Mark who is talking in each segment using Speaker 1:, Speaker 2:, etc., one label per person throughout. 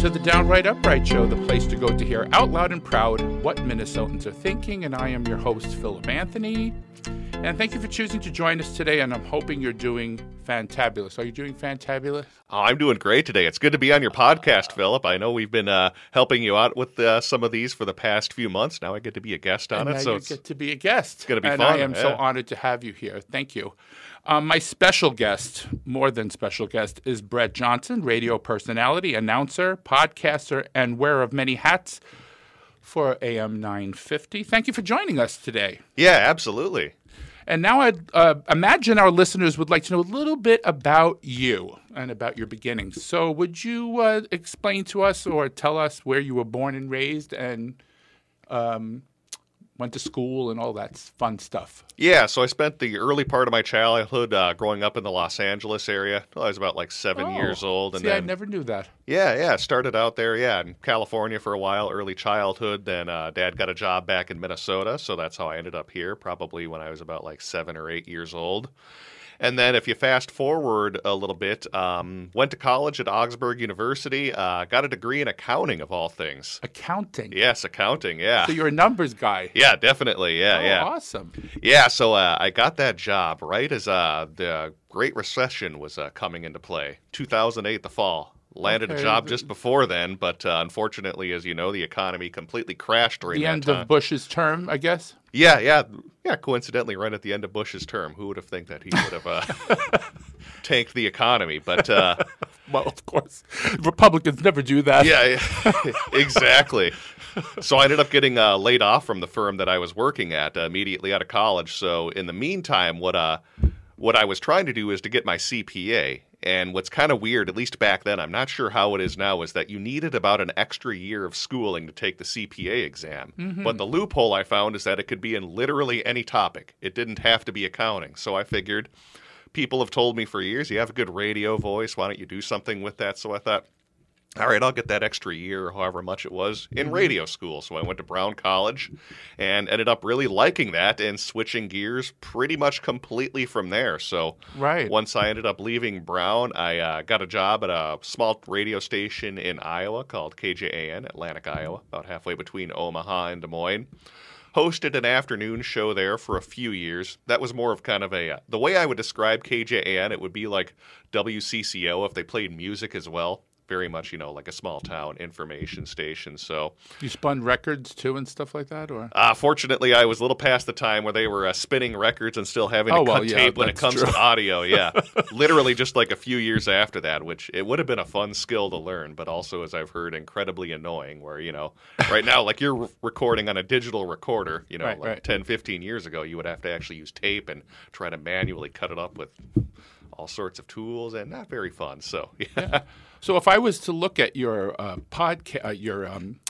Speaker 1: to the Downright Upright Show, the place to go to hear out loud and proud what Minnesotans are thinking. And I am your host, Philip Anthony. And thank you for choosing to join us today. And I'm hoping you're doing fantabulous. Are you doing fantabulous?
Speaker 2: Oh, I'm doing great today. It's good to be on your podcast, Philip. I know we've been uh, helping you out with uh, some of these for the past few months. Now I get to be a guest on
Speaker 1: and
Speaker 2: it,
Speaker 1: now
Speaker 2: so
Speaker 1: you
Speaker 2: it's
Speaker 1: get to be a guest. It's
Speaker 2: gonna be
Speaker 1: and
Speaker 2: fun,
Speaker 1: I am so honored to have you here. Thank you. Um, my special guest, more than special guest, is Brett Johnson, radio personality, announcer, podcaster, and wearer of many hats for AM 950. Thank you for joining us today.
Speaker 2: yeah, absolutely.
Speaker 1: And now I uh, imagine our listeners would like to know a little bit about you and about your beginnings. So, would you uh, explain to us or tell us where you were born and raised and um, went to school and all that fun stuff?
Speaker 2: Yeah, so I spent the early part of my childhood uh, growing up in the Los Angeles area. I was about like seven
Speaker 1: Oh,
Speaker 2: years old, and
Speaker 1: See, I never knew that.
Speaker 2: yeah, yeah, started out there, yeah, in California for a while, early childhood. Then uh, Dad got a job back in Minnesota, so that's how I ended up here. Probably when I was about like seven or eight years old. And then, if you fast forward a little bit, um, went to college at Augsburg University, uh, got a degree in accounting of all things.
Speaker 1: Accounting.
Speaker 2: Yes, accounting. Yeah.
Speaker 1: So you're a numbers guy.
Speaker 2: yeah, definitely. Yeah,
Speaker 1: oh,
Speaker 2: yeah.
Speaker 1: awesome.
Speaker 2: Yeah, so uh, I got that job right as uh, the Great Recession was uh, coming into play. 2008, the fall. Landed
Speaker 1: Okay,
Speaker 2: a job just before then, but uh, unfortunately, as you know, the economy completely crashed during
Speaker 1: The end
Speaker 2: time.
Speaker 1: of Bush's term, I guess.
Speaker 2: yeah, yeah, yeah. Coincidentally, right at the end of Bush's term, who would have think that he would have uh, tanked the economy? But uh,
Speaker 1: Well, of course, Republicans never do that.
Speaker 2: yeah, yeah, exactly. So I ended up getting uh, laid off from the firm that I was working at uh, immediately out of college. So in the meantime, what uh, what I was trying to do is to get my CPA. And what's kind of weird, at least back then, I'm not sure how it is now, is that you needed about an extra year of schooling to take the CPA exam. Mm-hmm. But the loophole I found is that it could be in literally any topic. It didn't have to be accounting. So I figured people have told me for years, you have a good radio voice. Why don't you do something with that? So I thought, all right, I'll get that extra year however much it was in radio school. So I went to Brown College and ended up really liking that and switching gears pretty much completely from there. So
Speaker 1: Right.
Speaker 2: once I ended up leaving Brown, I uh, got a job at a small radio station in Iowa called KJAN, Atlantic, Iowa, about halfway between Omaha and Des Moines. Hosted an afternoon show there for a few years. That was more of kind of a, uh, the way I would describe KJAN, it would be like WCCO if they played music as well. Very much, you know, like a small town information station. So,
Speaker 1: You spun records too and stuff like that, or
Speaker 2: uh, fortunately, I was a little past the time where they were uh, spinning records and still having
Speaker 1: Oh,
Speaker 2: to
Speaker 1: well,
Speaker 2: cut
Speaker 1: yeah,
Speaker 2: tape when it comes
Speaker 1: true.
Speaker 2: to audio. Yeah, literally just like a few years after that, which it would have been a fun skill to learn, but also, as I've heard, incredibly annoying. Where you know, right now, like you're re- recording on a digital recorder, you know,
Speaker 1: Right,
Speaker 2: like
Speaker 1: right.
Speaker 2: 10, 15 years ago, you would have to actually use tape and try to manually cut it up with all sorts of tools, and not very fun. So, yeah.
Speaker 1: So if I was to look at your uh, podcast, uh, your um,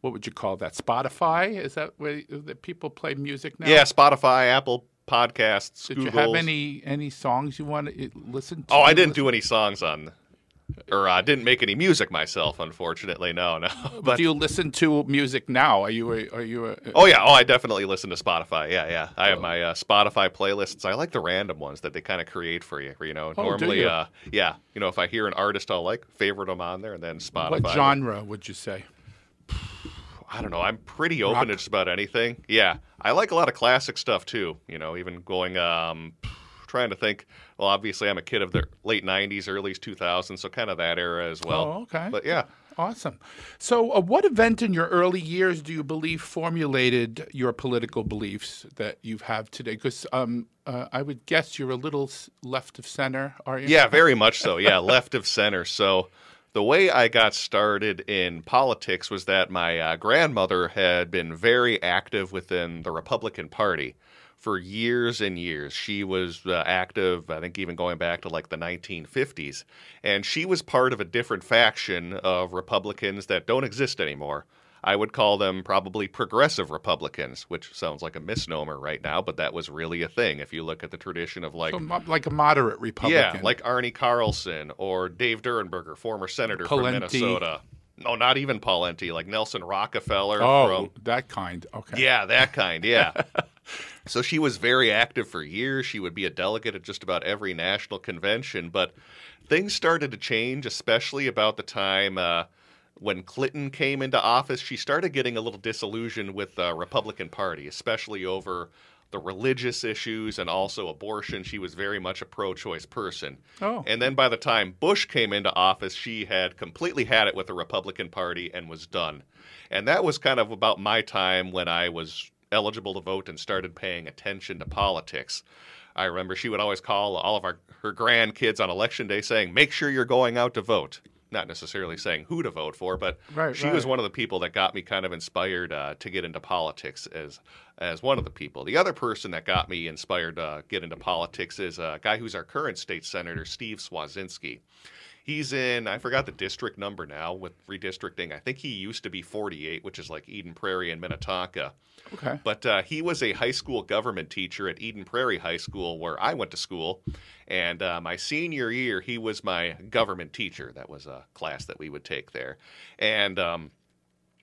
Speaker 1: what would you call that? Spotify? Is that where that people play music now?
Speaker 2: Yeah, Spotify, Apple Podcasts,
Speaker 1: Did
Speaker 2: Google's.
Speaker 1: you have any any songs you want to listen to?
Speaker 2: Oh, I didn't do any songs on, or I didn't make any music myself, unfortunately. No, no. But
Speaker 1: do you listen to music now? Are you a, are you a,
Speaker 2: oh yeah, oh I definitely listen to Spotify. Yeah, yeah. I have my uh, Spotify playlists. I like the random ones that they kind of create for you. You know,
Speaker 1: Oh,
Speaker 2: normally,
Speaker 1: you?
Speaker 2: uh, yeah. You know, if I hear an artist I like, favorite them on there, and then Spotify.
Speaker 1: what genre would you say?
Speaker 2: I don't know. I'm pretty open to just about anything. Yeah, I like a lot of classic stuff too. You know, even going um, trying to think. Well, obviously, I'm a kid of the late '90s, early 2000s, so kind of that era as well.
Speaker 1: Oh, okay.
Speaker 2: But yeah.
Speaker 1: Awesome. So, uh, what event in your early years do you believe formulated your political beliefs that you have today? Because um, uh, I would guess you're a little left of center, are you?
Speaker 2: Yeah, very much so. Yeah, left of center. So the way I got started in politics was that my uh, grandmother had been very active within the Republican Party for years and years. She was uh, active, I think, even going back to like the 1950s. And she was part of a different faction of Republicans that don't exist anymore. I would call them probably progressive Republicans, which sounds like a misnomer right now, but that was really a thing. If you look at the tradition of like
Speaker 1: So, like a moderate Republican.
Speaker 2: yeah, like Arne Carlson or Dave Durenberger, former senator from Minnesota. No, not even Paul Pawlenty, like Nelson Rockefeller.
Speaker 1: Oh,
Speaker 2: from,
Speaker 1: that kind. Okay.
Speaker 2: yeah, that kind. Yeah. so she was very active for years. She would be a delegate at just about every national convention, but things started to change, especially about the time. Uh, when Clinton came into office, she started getting a little disillusioned with the Republican Party, especially over the religious issues and also abortion. She was very much a pro choice person.
Speaker 1: Oh.
Speaker 2: And then by the time Bush came into office, she had completely had it with the Republican Party and was done. And that was kind of about my time when I was eligible to vote and started paying attention to politics. I remember she would always call all of our her grandkids on election day saying, "Make sure you're going out to vote." Not necessarily saying who to vote for, but
Speaker 1: Right,
Speaker 2: she was one of the people that got me kind of inspired uh, to get into politics as as one of the people. The other person that got me inspired to uh, get into politics is a guy who's our current state senator, Steve Cwodzinski. He's in, I forgot the district number now with redistricting. I think he used to be 48, which is like Eden Prairie and Minnetonka.
Speaker 1: Okay.
Speaker 2: But uh, he was a high school government teacher at Eden Prairie High School, where I went to school. And uh, my senior year, he was my government teacher. That was a class that we would take there. And um,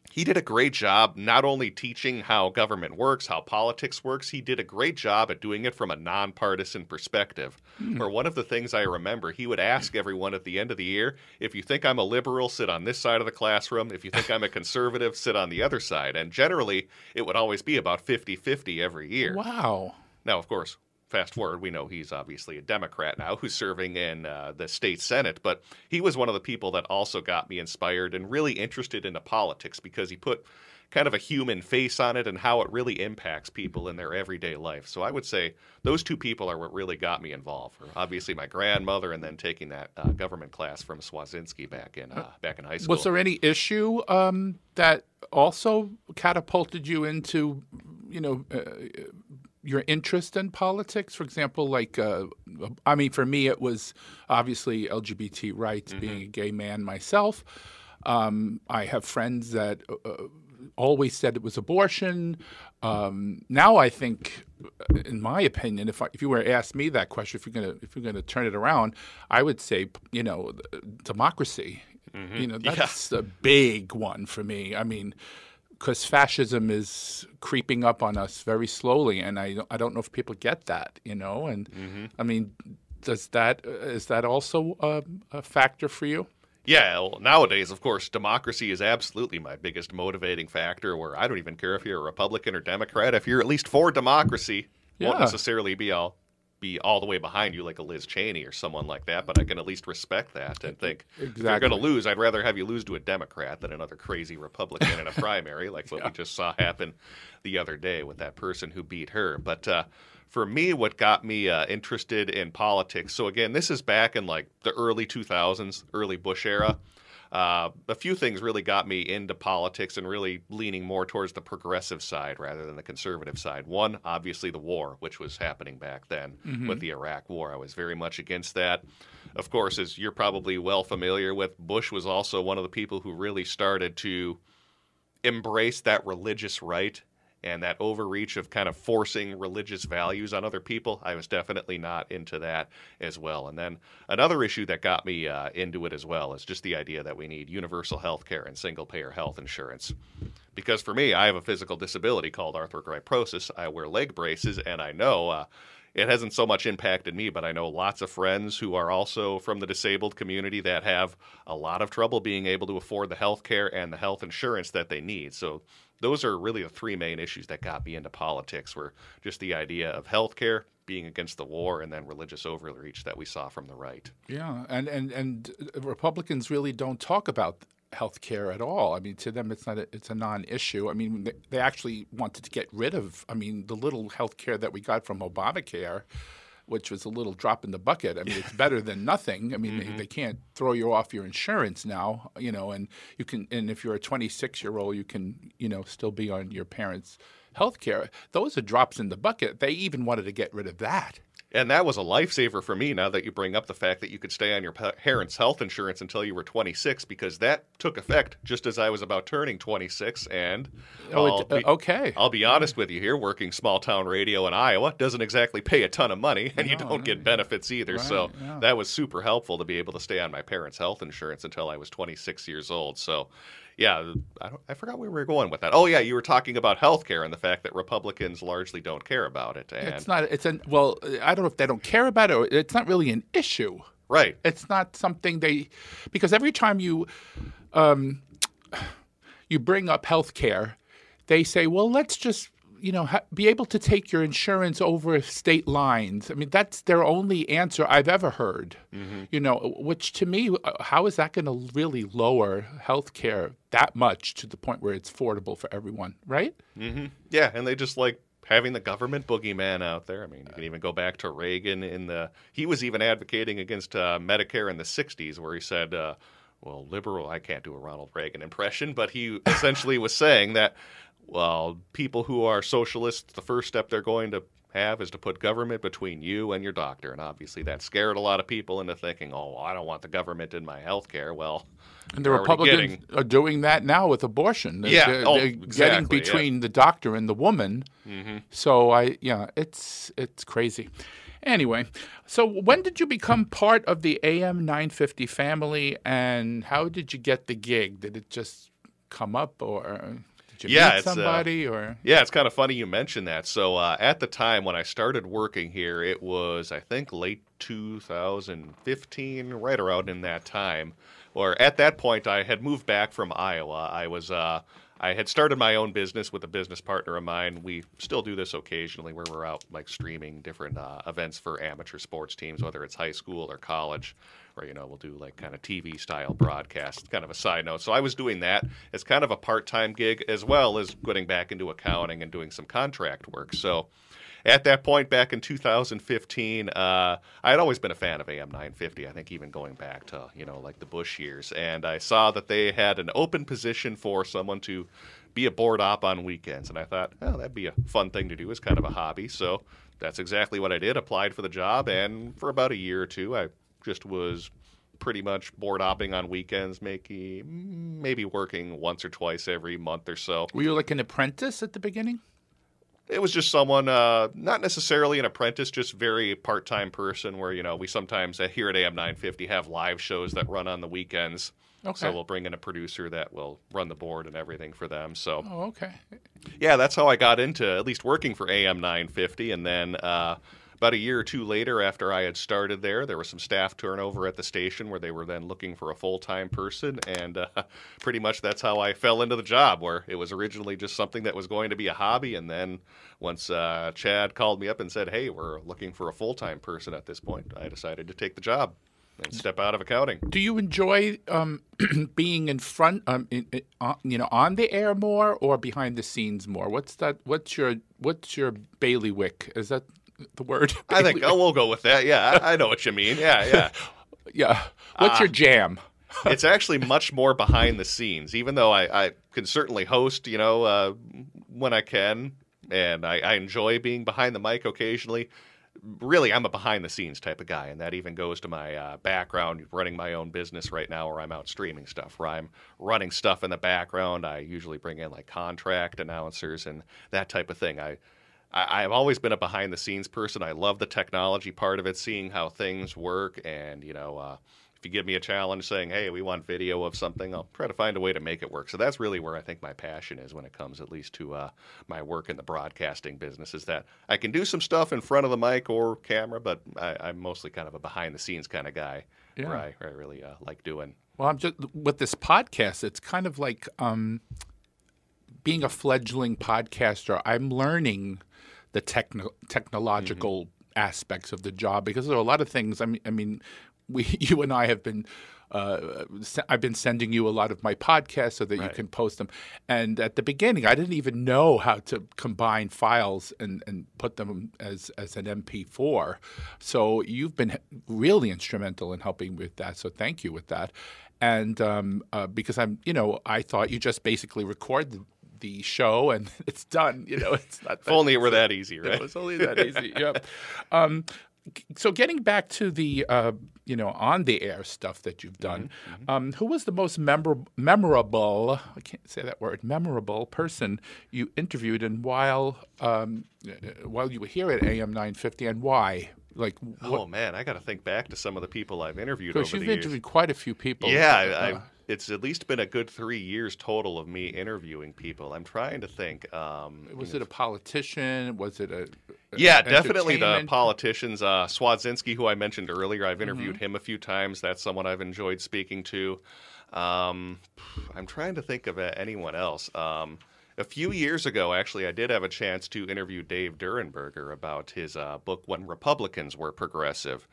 Speaker 2: he did a great job not only teaching how government works, how politics works, he did a great job at doing it from a nonpartisan perspective. Hmm. Where one of the things I remember, he would ask everyone at the end of the year if you think I'm a liberal, sit on this side of the classroom. If you think I'm a conservative, sit on the other side. And generally, it would always be about 50 50 every year.
Speaker 1: Wow.
Speaker 2: Now, of course, fast forward, we know he's obviously a Democrat now who's serving in uh, the state Senate, but he was one of the people that also got me inspired and really interested into politics because he put kind of a human face on it and how it really impacts people in their everyday life. So I would say those two people are what really got me involved. Obviously, my grandmother, and then taking that uh, government class from Cwodzinski back in uh, back in high school.
Speaker 1: Was there any issue um, that also catapulted you into, you know, uh, your interest in politics? For example, like, uh, I mean, for me, it was obviously LGBT rights, being a gay man myself. Um, I have friends that uh, always said it was abortion. Um, now I think, in my opinion, if I, if you were to ask me that question, if you're gonna if you're gonna turn it around, I would say you know democracy. You know that's a big one for me. I mean, because fascism is creeping up on us very slowly, and I I don't know if people get that. You know, and mm-hmm. I mean, does that is that also a, a factor for you?
Speaker 2: Yeah, well, nowadays, of course, democracy is absolutely my biggest motivating factor. Where I don't even care if you're a Republican or Democrat. If you're at least for democracy, won't necessarily be all be all the way behind you like a Liz Cheney or someone like that. But I can at least respect that and think if you're going to lose, I'd rather have you lose to a Democrat than another crazy Republican in a primary, like what we just saw happen the other day with that person who beat her. But uh, for me, what got me uh, interested in politics. So again, this is back in like the early 2000s, early Bush era. Uh, a few things really got me into politics and really leaning more towards the progressive side rather than the conservative side. One, obviously, the war, which was happening back then with the Iraq War. I was very much against that. Of course, as you're probably well familiar with, Bush was also one of the people who really started to embrace that religious right and that overreach of kind of forcing religious values on other people. I was definitely not into that as well. And then another issue that got me uh, into it as well is just the idea that we need universal health care and single payer health insurance. Because for me, I have a physical disability called arthrogryposis. I wear leg braces, and I know. Uh, it hasn't so much impacted me, but I know lots of friends who are also from the disabled community that have a lot of trouble being able to afford the health care and the health insurance that they need. So those are really the three main issues that got me into politics were just the idea of health care, being against the war, and then religious overreach that we saw from the right.
Speaker 1: Yeah, and and and Republicans really don't talk about health care at all. I mean, to them, it's not a, it's a non-issue. I mean, they, they actually wanted to get rid of. I mean, the little health care that we got from Obamacare, which was a little drop in the bucket. I mean, it's better than nothing. I mean, they, mm-hmm. they can't throw you off your insurance now, you know, and you can. And if you're a 26 year old, you can, you know, still be on your parents' health care. Those are drops in the bucket. They even wanted to get rid of that.
Speaker 2: And that was a lifesaver for me now that you bring up the fact that you could stay on your parents' health insurance until you were 26 because that took effect just as I was about turning 26. And
Speaker 1: Oh,
Speaker 2: I'll
Speaker 1: it, uh,
Speaker 2: be-
Speaker 1: okay.
Speaker 2: I'll be honest with you here, working small town radio in Iowa doesn't exactly pay a ton of money, and you don't get benefits either. so
Speaker 1: yeah.
Speaker 2: that was super helpful to be able to stay on my parents' health insurance until I was 26 years old. So, yeah, I, don't, I forgot where we were going with that. Oh, yeah, you were talking about healthcare and the fact that Republicans largely don't care about it. And
Speaker 1: It's not. It's an. Well, I don't know if they don't care about it. Or it's not really an issue.
Speaker 2: right,
Speaker 1: It's not something they, because every time you, um, you bring up healthcare, they say, well, let's just you know ha- be able to take your insurance over state lines. I mean, that's their only answer I've ever heard. You know, which to me, uh, how is that going to really lower health care that much to the point where it's affordable for everyone? Right?
Speaker 2: Yeah, and they just like having the government boogeyman out there. I mean, you can even go back to Reagan in the. He was even advocating against uh, Medicare in the '60s, where he said, uh, "Well, liberal." I can't do a Ronald Reagan impression, but he essentially was saying that, well, people who are socialists, the first step they're going to have is to put government between you and your doctor, and obviously that scared a lot of people into thinking, "Oh, I don't want the government in my health care." Well.
Speaker 1: And the Republicans
Speaker 2: getting-
Speaker 1: are doing that now with abortion. They're,
Speaker 2: Yeah,
Speaker 1: they're,
Speaker 2: oh,
Speaker 1: they're
Speaker 2: exactly,
Speaker 1: getting
Speaker 2: yeah.
Speaker 1: between the doctor and the woman.
Speaker 2: Mm-hmm.
Speaker 1: So I, yeah, it's it's crazy. Anyway, so when did you become part of the AM 950 family, and how did you get the gig? Did it just come up, or did you
Speaker 2: Yeah,
Speaker 1: meet
Speaker 2: it's, uh,
Speaker 1: or
Speaker 2: Yeah, it's kind of funny you mentioned that. So uh, at the time when I started working here, it was I think late 2015, right around in that time. Or at that point, I had moved back from Iowa. I was uh, I had started my own business with a business partner of mine. We still do this occasionally, where we're out like streaming different uh, events for amateur sports teams, whether it's high school or college or you know we'll do like kind of TV style broadcasts. Kind of a side note. So I was doing that as kind of a part time gig as well as getting back into accounting and doing some contract work. So at that point back in 2015, uh, I had always been a fan of AM 950. I think even going back to you know like the Bush years, and I saw that they had an open position for someone to be a board op on weekends, and I thought, oh, that'd be a fun thing to do as kind of a hobby. So that's exactly what I did. Applied for the job, and for about a year or two, I just was pretty much board opping on weekends, making maybe working once or twice every month or so.
Speaker 1: were you like an apprentice at the beginning?
Speaker 2: It was just someone, uh, not necessarily an apprentice, just very part-time person. Where you know we sometimes uh, here at AM 950 have live shows that run on the weekends.
Speaker 1: Okay.
Speaker 2: So we'll bring in a producer that will run the board and everything for them. So
Speaker 1: Oh, okay.
Speaker 2: yeah, that's how I got into at least working for AM 950. And then uh, about a year or two later, after I had started there, there was some staff turnover at the station where they were then looking for a full time person. And uh, pretty much that's how I fell into the job, where it was originally just something that was going to be a hobby. And then once uh, Chad called me up and said, hey, we're looking for a full time person at this point, I decided to take the job and step out of accounting.
Speaker 1: Do you enjoy um, being in front, um, in, in, on, you know, on the air more or behind the scenes more? What's that? What's your what's your bailiwick? Is that the word?
Speaker 2: I think oh, we'll go with that. Yeah, I, I know what you mean. Yeah, yeah.
Speaker 1: yeah. What's your jam?
Speaker 2: it's actually much more behind the scenes, even though I, I can certainly host, you know, uh, when I can, and I, I enjoy being behind the mic occasionally. Really, I'm a behind the scenes type of guy, and that even goes to my uh, background running my own business right now, where I'm out streaming stuff, where I'm running stuff in the background. I usually bring in like contract announcers and that type of thing. I I, I've always been a behind the scenes person. I love the technology part of it, seeing how things work, and you know, uh, if you give me a challenge saying, "Hey, we want video of something," I'll try to find a way to make it work. So that's really where I think my passion is when it comes, at least to uh, my work in the broadcasting business, is that I can do some stuff in front of the mic or camera, but I, I'm mostly kind of a behind the scenes kind of guy. Where
Speaker 1: Yeah.
Speaker 2: I, where I really uh, like doing.
Speaker 1: Well, I'm just with this podcast. It's kind of like um, being a fledgling podcaster. I'm learning the techno- technological aspects of the job because there are a lot of things. I mean, I mean, we, you and I have been. Uh, I've been sending you a lot of my podcasts so that you can post them. And at the beginning, I didn't even know how to combine files and, and put them as, as an MP4. So you've been really instrumental in helping with that. So thank you with that. And um, uh, because I'm, you know, I thought you just basically record the, show and it's done. You know, it's not.
Speaker 2: If only it were that easy, right?
Speaker 1: It was only that easy. yep. Um, so getting back to the uh, you know on the air stuff that you've done,
Speaker 2: Mm-hmm,
Speaker 1: um, who was the most memor- memorable? I can't say that word. Memorable person you interviewed, and while um, uh, while you were here at AM nine fifty, and why? Like,
Speaker 2: Oh man, I got to think back to some of the people I've interviewed
Speaker 1: because you've
Speaker 2: the years.
Speaker 1: interviewed quite a few people.
Speaker 2: Yeah, I, I,
Speaker 1: Uh,
Speaker 2: it's at least been a good three years total of me interviewing people. I'm trying to think. Um,
Speaker 1: was it a politician? Was it a a-
Speaker 2: yeah, definitely the politicians. Uh, Cwodzinski, who I mentioned earlier, I've interviewed
Speaker 1: Mm-hmm.
Speaker 2: him a few times. That's someone I've enjoyed speaking to. Um, I'm trying to think of anyone else. Um, a few years ago, actually, I did have a chance to interview Dave Durenberger about his uh, book "When Republicans Were Progressive."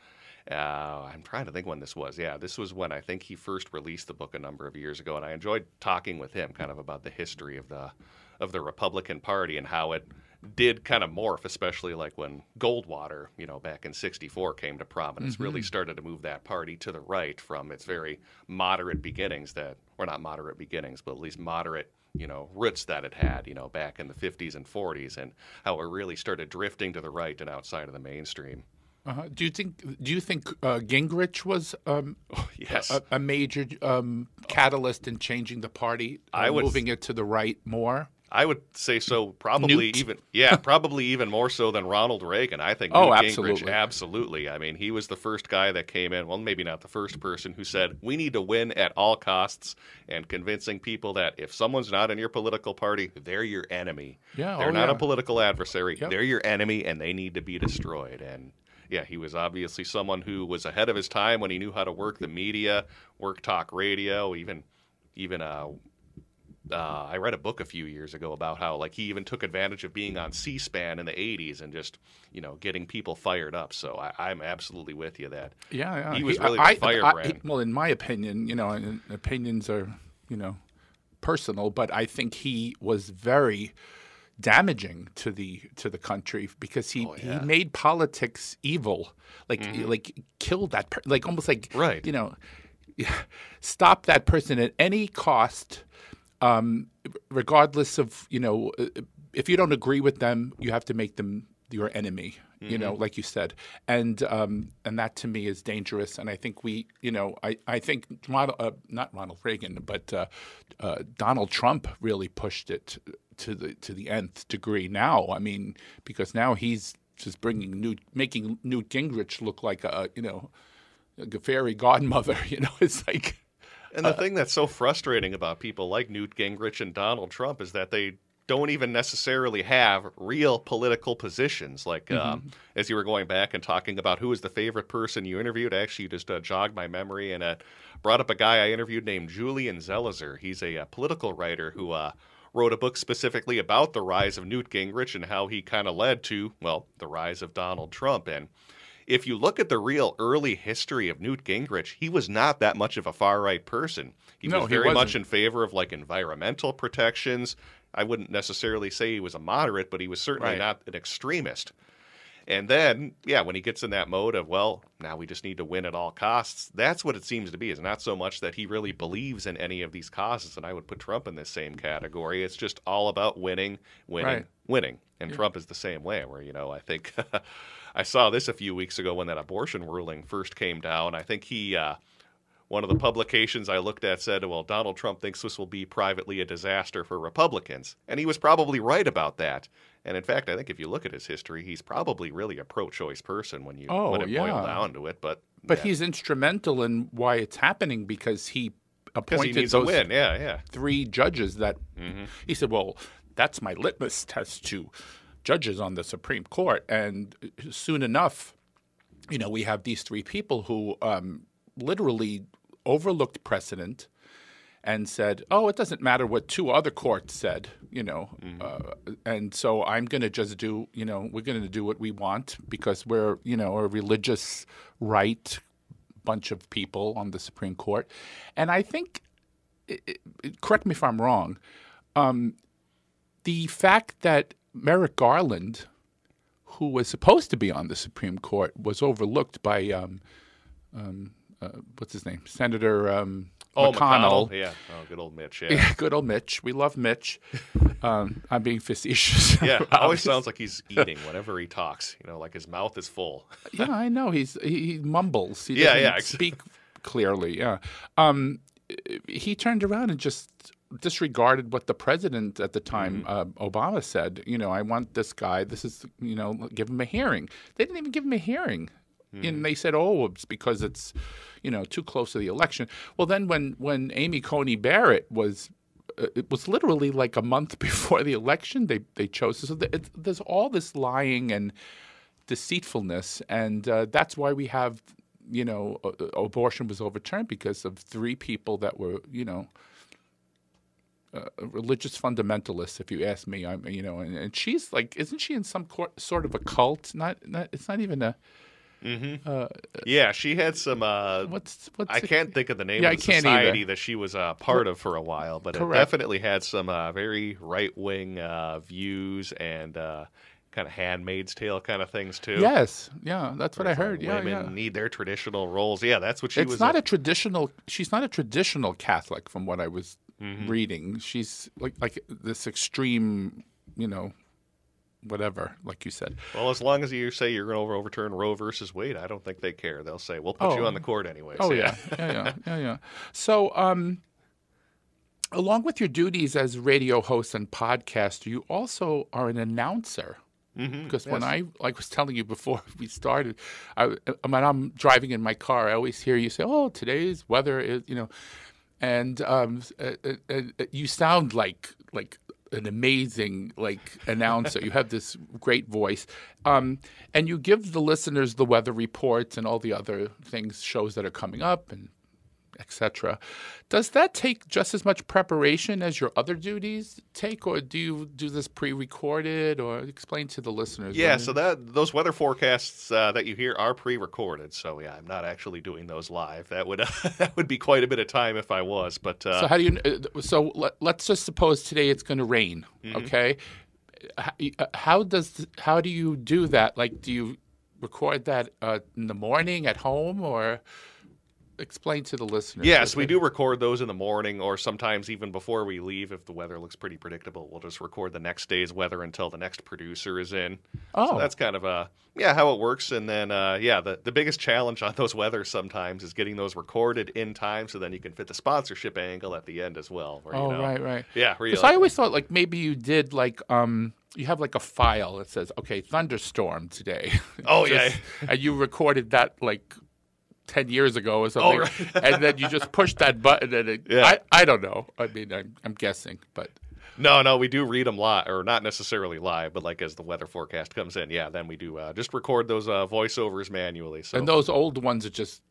Speaker 2: Uh, I'm trying to think when this was. Yeah, this was when I think he first released the book a number of years ago, and I enjoyed talking with him, kind of about the history of the of the Republican Party and how it did kind of morph, especially like when Goldwater, you know, back in '64 came to prominence, really started to move that party to the right from its very moderate beginnings that, were not moderate beginnings, but at least moderate, you know, roots that it had, you know, back in the 50s and 40s, and how it really started drifting to the right and outside of the mainstream.
Speaker 1: Uh-huh. Do you think? Do you think uh, Gingrich was um,
Speaker 2: Yes.
Speaker 1: a, a major um, catalyst in changing the party, uh,
Speaker 2: I would-
Speaker 1: moving it to the right more?
Speaker 2: I would say so. Probably
Speaker 1: Newt.
Speaker 2: even yeah, probably even more so than Ronald Reagan. I think.
Speaker 1: Oh,
Speaker 2: Newt
Speaker 1: absolutely.
Speaker 2: Gingrich, absolutely. I mean, he was the first guy that came in. Well, maybe not the first person who said we need to win at all costs, and convincing people that if someone's not in your political party, they're your enemy.
Speaker 1: Yeah,
Speaker 2: they're
Speaker 1: oh,
Speaker 2: not
Speaker 1: yeah.
Speaker 2: a political adversary.
Speaker 1: Yep.
Speaker 2: They're your enemy, and they need to be destroyed. And yeah, he was obviously someone who was ahead of his time when he knew how to work the media, work talk radio, even even uh, uh, I read a book a few years ago about how like he even took advantage of being on C-SPAN in the '80s and just you know getting people fired up. So I, I'm absolutely with you that
Speaker 1: Yeah, yeah.
Speaker 2: He was really the
Speaker 1: I- I- well, in my opinion, you know, opinions are, you know, personal, but I think he was very damaging to the to the country because he,
Speaker 2: Oh, yeah. Mm-hmm.
Speaker 1: he made politics evil, like like killed that, per- like almost like
Speaker 2: Right.
Speaker 1: you know, stop that person at any cost, um, regardless of you know, if you don't agree with them, you have to make them your enemy. You know, like you said, and um, and that to me is dangerous. And I think we, you know, I I think Ronald, uh, not Ronald Reagan, but uh, uh, Donald Trump really pushed it to the to the nth degree. Now, I mean, because now he's just bringing Newt, making Newt Gingrich look like a you know, a fairy godmother. You know, it's like.
Speaker 2: And the thing that's so frustrating about people like Newt Gingrich and Donald Trump is that they don't even necessarily have real political positions. Like, um, as you were going back and talking about who was the favorite person you interviewed, actually, you just uh, jogged my memory and uh, brought up a guy I interviewed named Julian Zelizer. He's a, uh political writer who uh, wrote a book specifically about the rise of Newt Gingrich and how he kind of led to, well, the rise of Donald Trump. And if you look at the real early history of Newt Gingrich, he was not that much of a far right person. He
Speaker 1: No,
Speaker 2: was
Speaker 1: he
Speaker 2: very much
Speaker 1: wasn't.
Speaker 2: in favor of like environmental protections. I wouldn't necessarily say he was a moderate, but he was certainly
Speaker 1: Right.
Speaker 2: not an extremist. And then, yeah, when he gets in that mode of, well, now we just need to win at all costs, that's what it seems to be. Is not so much that he really believes in any of these causes, and I would put Trump in this same category. It's just all about winning, winning,
Speaker 1: Right.
Speaker 2: winning. And Trump is the same way, where, you know, I think I saw this a few weeks ago when that abortion ruling first came down. I think he, uh, one of the publications I looked at said, well, Donald Trump thinks this will be privately a disaster for Republicans. And he was probably right about that. And in fact, I think if you look at his history, he's probably really a pro choice person when you
Speaker 1: Oh,
Speaker 2: when it boil down to it. But
Speaker 1: But
Speaker 2: yeah,
Speaker 1: he's instrumental in why it's happening because he appointed
Speaker 2: a
Speaker 1: those.
Speaker 2: Yeah, yeah.
Speaker 1: three judges that
Speaker 2: Mm-hmm.
Speaker 1: he said, well, that's my litmus test to judges on the Supreme Court. And soon enough, you know, we have these three people who um, literally overlooked precedent and said, "Oh, it doesn't matter what two other courts said," you know, uh, and so I'm going to just do, you know, we're going to do what we want because we're, you know, a religious right bunch of people on the Supreme Court, and I think, i- i- correct me if I'm wrong, um, the fact that Merrick Garland, who was supposed to be on the Supreme Court, was overlooked by um, um, uh, what's his name, Senator um,
Speaker 2: Oh,
Speaker 1: McConnell.
Speaker 2: McConnell. Yeah. Oh, good old Mitch. Yeah.
Speaker 1: Yeah, good old Mitch. We love Mitch. Um, I'm being facetious.
Speaker 2: Yeah, it always sounds like he's eating whenever he talks. You know, like his mouth is full.
Speaker 1: yeah, I know. He's he, mumbles. He
Speaker 2: Yeah,
Speaker 1: doesn't
Speaker 2: yeah,
Speaker 1: speak clearly. Yeah. Um, he turned around and just disregarded what the president at the time,
Speaker 2: Mm-hmm.
Speaker 1: uh, Obama, said. You know, I want this guy. This is you know, give him a hearing. They didn't even give him a hearing.
Speaker 2: Mm-hmm.
Speaker 1: And they said, "Oh, it's because it's, you know, too close to the election." Well, then when when Amy Coney Barrett was uh, it was literally like a month before the election. They they chose so there's all this lying and deceitfulness, and uh, that's why we have you know abortion was overturned because of three people that were you know. Uh, religious fundamentalists, if you ask me, I'm, you know, and, and she's like, isn't she in some cor- sort of a cult? Not, not, it's not even a
Speaker 2: Yeah, she had some. Uh,
Speaker 1: what's what's.
Speaker 2: I can't think of the name
Speaker 1: Yeah,
Speaker 2: of the society
Speaker 1: either.
Speaker 2: that she was a part of for a while, but it definitely had some uh, very right wing uh, views and uh, kind of Handmaid's Tale kind of things too.
Speaker 1: Yes, yeah, that's what I
Speaker 2: like
Speaker 1: heard. Yeah,
Speaker 2: women
Speaker 1: yeah.
Speaker 2: need their traditional roles. Yeah, that's what she
Speaker 1: it's
Speaker 2: was.
Speaker 1: not
Speaker 2: a-
Speaker 1: a traditional she's not a traditional catholic from what i was
Speaker 2: Mm-hmm.
Speaker 1: reading she's like like this extreme you know whatever like you said.
Speaker 2: Well, as long as you say you're going to overturn Roe versus Wade, I don't think they care. They'll say we'll put you
Speaker 1: Oh.
Speaker 2: on the court anyway."
Speaker 1: oh yeah. yeah. Yeah yeah. Yeah so um along with your duties as radio host and podcaster you also are an announcer.
Speaker 2: Mhm,
Speaker 1: because when. I like was telling you before we started, I when I'm driving in my car, I always hear you say, "Oh, today's weather is," you know, and um, uh, uh, uh, you sound like like an amazing like announcer. you have this great voice, um, and you give the listeners the weather reports and all the other things, shows that are coming up, and etc. Does that take just as much preparation as your other duties take, or do you do this pre-recorded, or explain to the listeners?
Speaker 2: Yeah,
Speaker 1: when-
Speaker 2: so that those weather forecasts uh, that you hear are pre-recorded. So yeah, I'm not actually doing those live. That would that would be quite a bit of time if I was. But uh,
Speaker 1: So how do you? uh, So let, let's just suppose today it's going to rain.
Speaker 2: Mm-hmm.
Speaker 1: Okay, uh, how does how do you do that? Like, do you record that uh, in the morning at home, or explain to the listeners?
Speaker 2: Yes, we do record those in the morning, or sometimes even before we leave. If the weather looks pretty predictable, we'll just record the next day's weather until the next producer is in.
Speaker 1: Oh,
Speaker 2: So that's kind of a yeah how it works. And then uh, yeah, the the biggest challenge on those weather sometimes is getting those recorded in time, so then you can fit the sponsorship angle at the end as well. Where,
Speaker 1: oh,
Speaker 2: you know,
Speaker 1: right, right.
Speaker 2: Yeah,
Speaker 1: Because
Speaker 2: like-
Speaker 1: I always thought like maybe you did like um you have like a file that says okay thunderstorm today.
Speaker 2: Oh,
Speaker 1: Just-
Speaker 2: yeah.
Speaker 1: and you recorded that like. 10 years ago or something
Speaker 2: Oh, right.
Speaker 1: and then you just push that button and it,
Speaker 2: Yeah.
Speaker 1: I, I don't know i mean I'm, I'm guessing but
Speaker 2: No, no, we do read them live, or not necessarily live, but like as the weather forecast comes in, yeah, then we do uh, just record those uh, voiceovers manually. So,
Speaker 1: and those old ones are just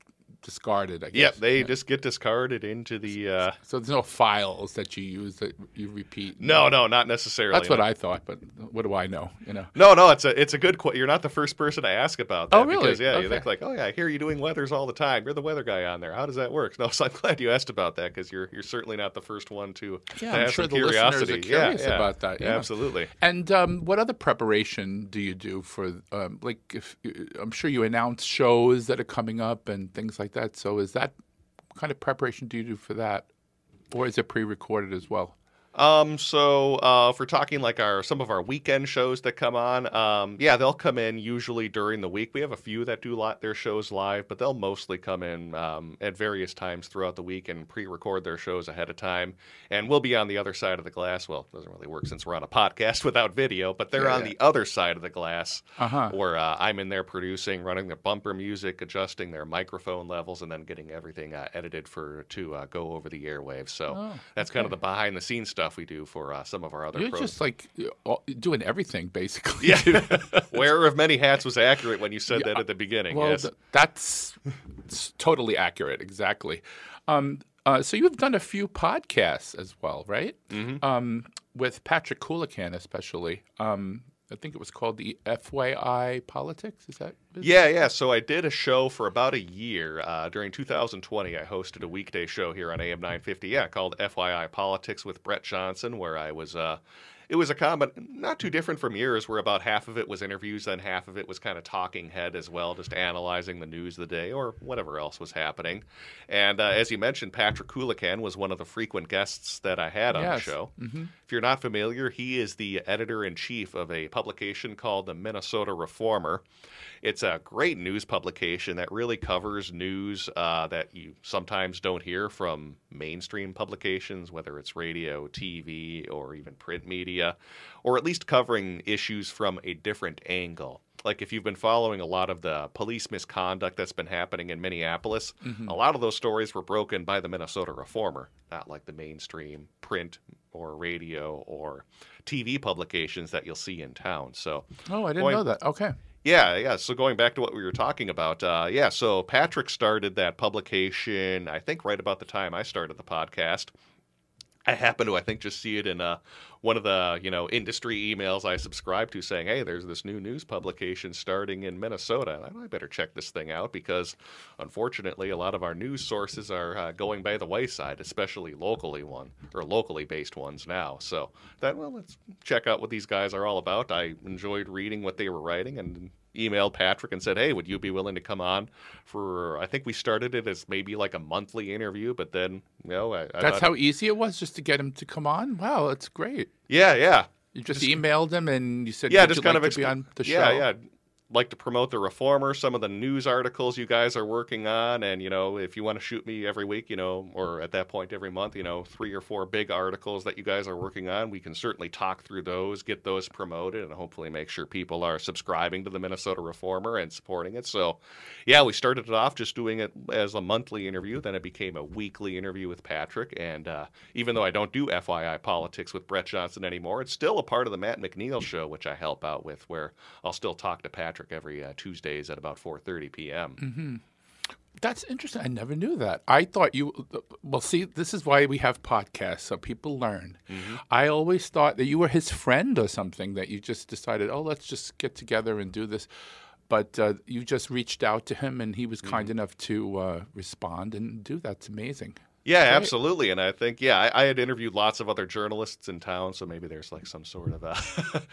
Speaker 1: discarded i guess
Speaker 2: yeah, they just get discarded into the. Uh,
Speaker 1: so there's no files that you use that you repeat
Speaker 2: no, no, not necessarily.
Speaker 1: that's what i thought but what do i know you know
Speaker 2: No, no, it's a it's a good. Qu- you're not the first person to ask about that.
Speaker 1: Oh, really?
Speaker 2: Because, yeah, you
Speaker 1: Okay.
Speaker 2: think like, oh yeah, I hear you doing weathers all the time. You're the weather guy on there. How does that work? No, so I'm glad you asked about that because you're you're certainly not the first one to.
Speaker 1: Yeah,
Speaker 2: to
Speaker 1: I'm sure the listeners are curious
Speaker 2: yeah, yeah.
Speaker 1: about that, yeah.
Speaker 2: absolutely.
Speaker 1: And um, what other preparation do you do for, um, like, if I'm sure you announce shows that are coming up and things like that. So is that kind of preparation do you do for that, or is it pre-recorded as well?
Speaker 2: Um, so uh, if we're talking like our some of our weekend shows that come on, um, yeah, they'll come in usually during the week. We have a few that do lot their shows live, but they'll mostly come in um, at various times throughout the week and pre-record their shows ahead of time. And we'll be on the other side of the glass. Well, it doesn't really work since we're on a podcast without video, but they're
Speaker 1: Yeah,
Speaker 2: on
Speaker 1: yeah.
Speaker 2: the other side of the glass
Speaker 1: Uh huh.
Speaker 2: where uh, I'm in there producing, running their bumper music, adjusting their microphone levels, and then getting everything uh, edited for to uh, go over the airwaves. So
Speaker 1: Oh,
Speaker 2: that's kind of the behind the scenes stuff we do for uh, some of our other
Speaker 1: You're
Speaker 2: pros.
Speaker 1: just like doing everything basically.
Speaker 2: yeah, wearer of many hats was accurate when you said that at the beginning.
Speaker 1: Well,
Speaker 2: yes.
Speaker 1: th- that's totally accurate. Exactly. Um, uh, so you've done a few podcasts as well, right?
Speaker 2: Mhm.
Speaker 1: Um, with Patrick Coolican, especially. Um, I think it was called the FYI Politics. Is that
Speaker 2: Yeah, yeah. So I did a show for about a year. Uh, during 2020, I hosted a weekday show here on AM 950, yeah, called FYI Politics with Brett Johnson, where I was uh, it was a comment not too different from yours, where about half of it was interviews, then half of it was kind of talking head as well, just analyzing the news of the day or whatever else was happening. And uh, as you mentioned, Patrick Coolican was one of the frequent guests that I had on
Speaker 1: Yes.
Speaker 2: the show.
Speaker 1: Mm-hmm.
Speaker 2: If you're not familiar, he is the editor in chief of a publication called the Minnesota Reformer. It's a great news publication that really covers news uh, that you sometimes don't hear from mainstream publications, whether it's radio, TV, or even print media, or at least covering issues from a different angle. Like if you've been following a lot of the police misconduct that's been happening in Minneapolis, a lot of those stories were broken by the Minnesota Reformer, not like the mainstream print or radio or TV publications that you'll see in town. So
Speaker 1: Oh, I didn't
Speaker 2: Going-
Speaker 1: know that. Okay.
Speaker 2: yeah, yeah. So going back to what we were talking about, uh, yeah. So Patrick started that publication, I think, right about the time I started the podcast. I happen to, I think, just see it in uh, one of the you know industry emails I subscribe to, saying, "Hey, there's this new news publication starting in Minnesota. I better check this thing out because, unfortunately, a lot of our news sources are uh, going by the wayside, especially locally one or locally based ones now. So that well, let's check out what these guys are all about. I enjoyed reading what they were writing and emailed Patrick and said, "Hey, would you be willing to come on for?" I think we started it as maybe like a monthly interview, but then you know, I, I
Speaker 1: That's
Speaker 2: thought-
Speaker 1: how easy it was just to get him to come on. Wow, that's great.
Speaker 2: Yeah, yeah,
Speaker 1: You just, emailed him and you said,
Speaker 2: yeah.
Speaker 1: "Would
Speaker 2: Just kind
Speaker 1: like
Speaker 2: of
Speaker 1: be on the show."
Speaker 2: Yeah, yeah. Like to promote the reformer, some of the news articles you guys are working on, and you know, if you want to shoot me every week, you know, or at that point every month, you know, three or four big articles that you guys are working on, we can certainly talk through those, get those promoted, and hopefully make sure people are subscribing to the Minnesota Reformer and supporting it. So, yeah, we started it off just doing it as a monthly interview, then it became a weekly interview with Patrick, and uh, even though I don't do FYI politics with Brett Johnson anymore, it's still a part of the Matt McNeil show, which I help out with, where I'll still talk to Patrick every uh, Tuesdays at about 4:30 p.m.
Speaker 1: That's interesting. I never knew that. I thought you. Well, see, this is why we have podcasts, so people learn. I always thought that you were his friend or something. That you just decided, oh, let's just get together and do this. But uh, you just reached out to him, and he was kind enough to uh, respond and do. That's amazing.
Speaker 2: Yeah, absolutely. And I think, yeah, I, I had interviewed lots of other journalists in town, so maybe there's like some sort of a,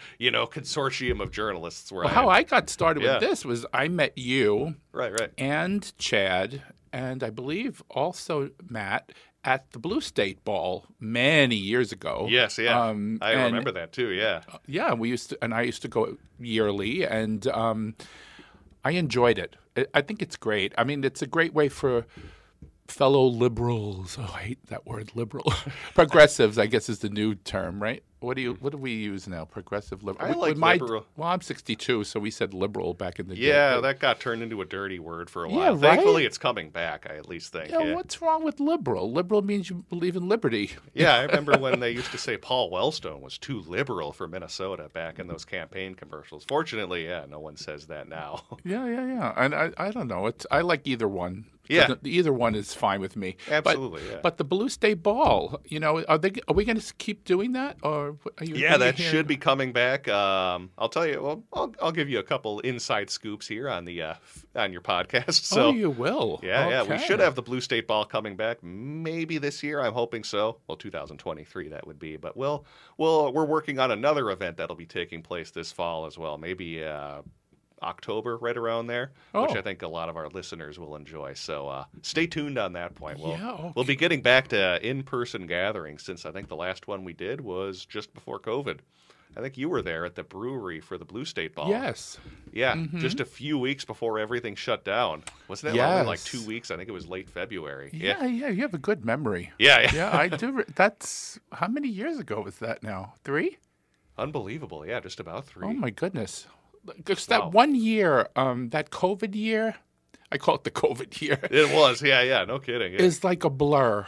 Speaker 2: you know, consortium of journalists where
Speaker 1: Well,
Speaker 2: I,
Speaker 1: how I got started
Speaker 2: Yeah.
Speaker 1: with this was I met you
Speaker 2: right, right.
Speaker 1: and Chad, and I believe also Matt at the Blue State Ball many years ago.
Speaker 2: Yes, yeah,
Speaker 1: Um,
Speaker 2: I
Speaker 1: and-
Speaker 2: remember that too. Yeah,
Speaker 1: Yeah, we used to, and I used to go yearly, and um, I enjoyed it. I- I think it's great. I mean, it's a great way for fellow liberals. Oh, I hate that word, liberal. Progressives, I guess, is the new term, right? What do you? What do we use now? Progressive liberal.
Speaker 2: I like
Speaker 1: with my-
Speaker 2: liberal.
Speaker 1: Well, I'm 62, so we said liberal back in the day.
Speaker 2: yeah, that got turned into a dirty word for a
Speaker 1: Yeah,
Speaker 2: while.
Speaker 1: right?
Speaker 2: Thankfully, it's coming back. I at least think.
Speaker 1: Yeah,
Speaker 2: Yeah,
Speaker 1: what's wrong with liberal? Liberal means you believe in liberty.
Speaker 2: yeah. I remember when they used to say Paul Wellstone was too liberal for Minnesota back in those campaign commercials. Fortunately, yeah, no one says that now.
Speaker 1: Yeah, yeah, yeah. And I, I don't know. It's I like either one.
Speaker 2: Yeah.
Speaker 1: Doesn't- either one is fine with me. But-
Speaker 2: Absolutely, yeah.
Speaker 1: But the Blue State Ball, you know, are they? Are we going to keep doing that, or are you?
Speaker 2: Yeah, that should be coming back. Um, I'll tell you. Well, I'll, I'll give you a couple inside scoops here on the uh, on your podcast. So
Speaker 1: oh, you will.
Speaker 2: yeah, yeah, we should have the Blue State Ball coming back. Maybe this year. I'm hoping so. Well, 2023 that would be. But we'll we'll we're working on another event that'll be taking place this fall as well. Maybe. Uh, October, right around there, which
Speaker 1: Oh.
Speaker 2: I think a lot of our listeners will enjoy. So uh, stay tuned on that point. We'll,
Speaker 1: Yeah,
Speaker 2: we'll be getting back to in-person gatherings since I think the last one we did was just before COVID. I think you were there at the brewery for the Blue State Ball.
Speaker 1: Yes.
Speaker 2: Yeah,
Speaker 1: Mhm.
Speaker 2: just a few weeks before everything shut down. Wasn't it only like two weeks? I think it was late February.
Speaker 1: Yeah, yeah. You have a good memory.
Speaker 2: Yeah, yeah.
Speaker 1: Yeah, I do. re- That's how many years ago was that? Now three.
Speaker 2: Unbelievable. Yeah, just about three.
Speaker 1: Oh my goodness!
Speaker 2: Wow.
Speaker 1: that one year, um, that COVID year. I call it the COVID year.
Speaker 2: It was. Yeah, yeah. No kidding. Yeah.
Speaker 1: is like a blur.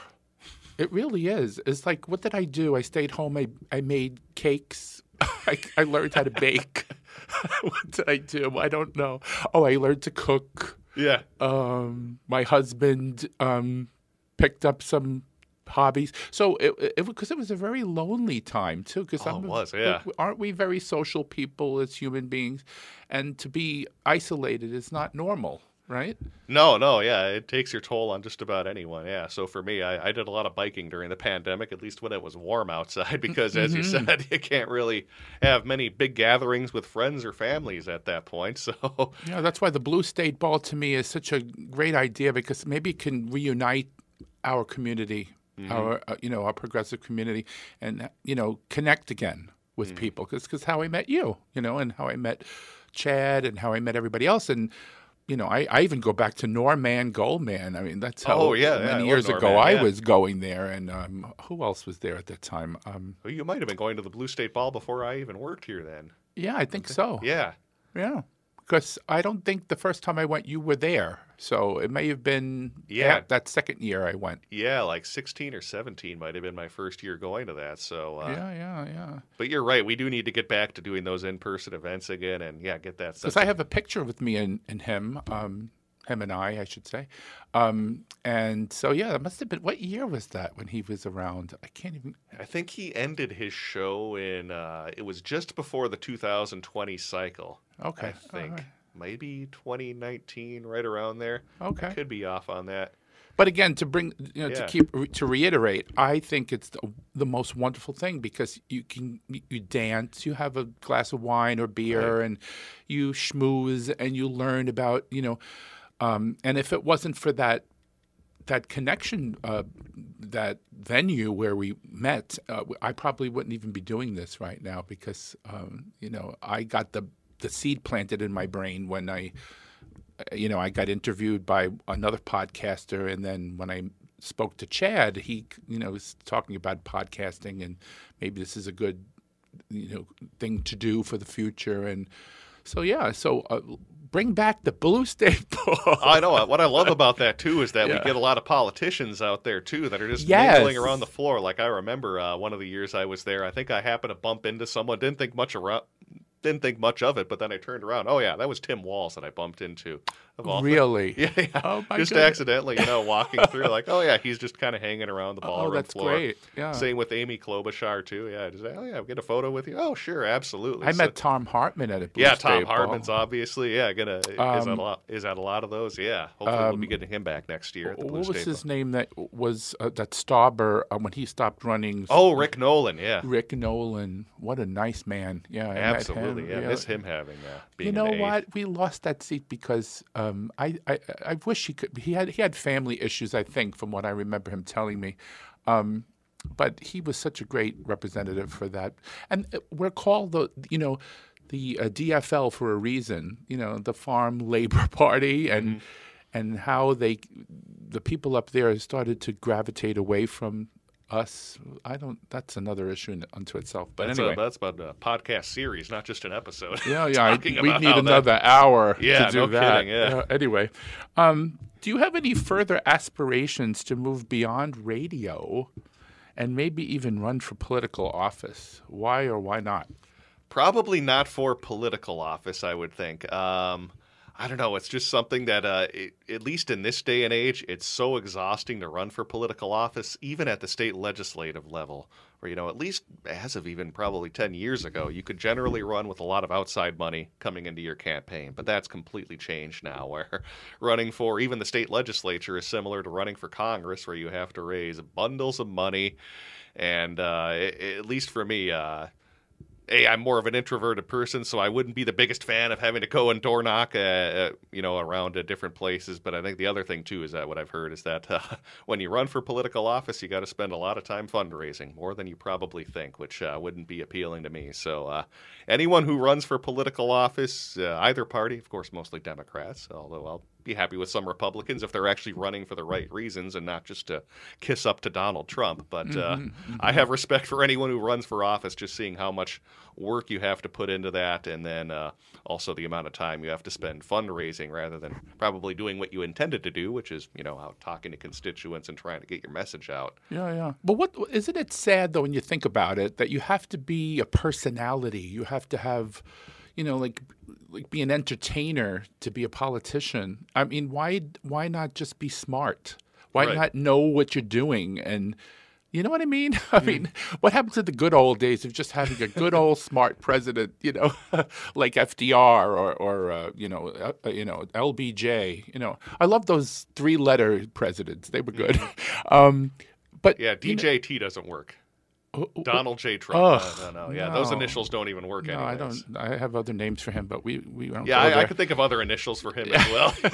Speaker 1: It really is. It's like, what did I do? I stayed home. I, I made cakes. I, I learned how to bake. what did I do? I don't know. Oh, I learned to cook.
Speaker 2: yeah.
Speaker 1: Um, my husband um, picked up some hobbies. So it it because it, was a very lonely time too. Because
Speaker 2: oh, it was, yeah.
Speaker 1: Aren't we very social people as human beings? And to be isolated is not normal right?
Speaker 2: No, no, yeah, it takes your toll on just about anyone. Yeah, so for me, I, I did a lot of biking during the pandemic, at least when it was warm outside, because as mm-hmm. you said, you can't really have many big gatherings with friends or families at that point. So
Speaker 1: yeah, that's why the Blue State Ball to me is such a great idea because maybe it can reunite our community. Mm-hmm. Our, uh, you know, our progressive community, and you know, connect again with mm-hmm. people. Because, because how I met you, you know, and how I met Chad, and how I met everybody else, and you know, I, I even go back to Norman Goldman. I mean, that's how
Speaker 2: oh, yeah,
Speaker 1: many
Speaker 2: yeah,
Speaker 1: years
Speaker 2: Norman,
Speaker 1: ago I
Speaker 2: yeah.
Speaker 1: was going there. And um, who else was there at that time? Um,
Speaker 2: well, you might have been going to the Blue State Ball before I even worked here then.
Speaker 1: Yeah, I think so.
Speaker 2: Yeah.
Speaker 1: Yeah. Because I don't think the first time I went, you were there. So it may have been
Speaker 2: yeah
Speaker 1: that second year I went.
Speaker 2: Yeah, like 16 or 17 might have been my first year going to that. So
Speaker 1: uh, yeah, yeah, yeah.
Speaker 2: But you're right. We do need to get back to doing those in-person events again, and yeah, get that.
Speaker 1: Because I have a picture with me and, and him. Um, him and I, I should say. Um, and so, yeah, that must have been. What year was that when he was around? I can't even.
Speaker 2: I think he ended his show in. Uh, it was just before the 2020 cycle.
Speaker 1: Okay,
Speaker 2: I think right. maybe 2019, right around there.
Speaker 1: Okay,
Speaker 2: could be off on that.
Speaker 1: But again, to bring you know yeah. to keep to reiterate, I think it's the, the, most wonderful thing because you can you dance, you have a glass of wine or beer, right. and you schmooze and you learn about you know um, and if it wasn't for that that connection, uh, that venue where we met, uh, I probably wouldn't even be doing this right now because um, you know I got the the seed planted in my brain when I, uh, you know, I got interviewed by another podcaster, and then when I spoke to Chad, he you know was talking about podcasting and maybe this is a good you know thing to do for the future and so yeah so uh, bring back the blue state ball.
Speaker 2: I know. What I love about that too is that yeah. we get a lot of politicians out there too that are just
Speaker 1: yes.
Speaker 2: mingling around the floor. Like I remember uh, one of the years I was there. I think I happened to bump into someone. Didn't think much around. Didn't think much of it, but then I turned around. Oh yeah, that was Tim Walz that I bumped into.
Speaker 1: Really?
Speaker 2: Yeah, yeah. Oh, just
Speaker 1: goodness.
Speaker 2: accidentally, you know, walking through. like, oh yeah, he's just kind of hanging around the oh, ballroom
Speaker 1: oh, that's
Speaker 2: floor.
Speaker 1: great. Yeah.
Speaker 2: Same with Amy Klobuchar too. Yeah, just oh yeah, get a photo with you. Oh sure, absolutely.
Speaker 1: I so, met Thom Hartmann at a Blue
Speaker 2: yeah.
Speaker 1: Thom
Speaker 2: Hartmann's obviously yeah gonna um, is at a lot is at a lot of those. Yeah, hopefully um, we'll be um, getting him back next year. what
Speaker 1: was
Speaker 2: State
Speaker 1: his name that was uh, that Stauber uh, when he stopped running?
Speaker 2: Oh, Rick Nolan. Yeah,
Speaker 1: Rick Nolan. What a nice man. Yeah,
Speaker 2: absolutely. Yeah, miss him having
Speaker 1: that.
Speaker 2: you
Speaker 1: know what? We lost that seat because um, I, I I wish he could. He had he had family issues, I think, from what I remember him telling me. Um, but he was such a great representative for that, and uh, we're called the you know the uh, DFL for a reason. You know, the Farm Labor Party, and mm-hmm. and how they the people up there started to gravitate away from us. I don't. That's another issue in, unto itself. But
Speaker 2: that's
Speaker 1: anyway,
Speaker 2: a, that's about a podcast series, not just an episode.
Speaker 1: Yeah, yeah. we need another that... hour
Speaker 2: yeah,
Speaker 1: to do
Speaker 2: no
Speaker 1: that.
Speaker 2: Kidding, yeah.
Speaker 1: Uh, anyway, um, do you have any further aspirations to move beyond radio, and maybe even run for political office? Why or why not?
Speaker 2: Probably not for political office. I would think. Um, I don't know. It's just something that, uh, it, at least in this day and age, it's so exhausting to run for political office, even at the state legislative level. Where you know, at least as of even probably ten years ago, you could generally run with a lot of outside money coming into your campaign. But that's completely changed now. Where running for even the state legislature is similar to running for Congress, where you have to raise bundles of money. And uh, it, at least for me, uh, a I'm more of an introverted person, so I wouldn't be the biggest fan of having to go and door knock, uh, uh, you know, around uh, different places. But I think the other thing too is that what I've heard is that uh, when you run for political office, you got to spend a lot of time fundraising, more than you probably think, which uh, wouldn't be appealing to me. So uh, anyone who runs for political office, either party, of course, mostly Democrats, although I'll be happy with some Republicans if they're actually running for the right reasons and not just to kiss up to Donald Trump. But uh, mm-hmm, mm-hmm. I have respect for anyone who runs for office, just seeing how much work you have to put into that, and then uh, also the amount of time you have to spend fundraising rather than probably doing what you intended to do, which is you know out talking to constituents and trying to get your message out.
Speaker 1: Yeah, yeah. But what isn't it sad though when you think about it that you have to be a personality, you have to have you know, like like be an entertainer to be a politician. I mean, why why not just be smart? Why
Speaker 2: Right.
Speaker 1: not know what you're doing? And you know what I mean? I mean, what happened to the good old days of just having a good old smart president? You know, like FDR or or uh, you know uh, you know LBJ. You know, I love those three letter presidents. They were good. um, but
Speaker 2: Yeah,
Speaker 1: you know-
Speaker 2: DJT doesn't work. Donald J. Trump.
Speaker 1: Ugh,
Speaker 2: no, no, no. Yeah, those initials don't even work
Speaker 1: no,
Speaker 2: anyways.
Speaker 1: I don't. I have other names for him, but we we don't.
Speaker 2: Yeah, I, I could think of other initials for him as well.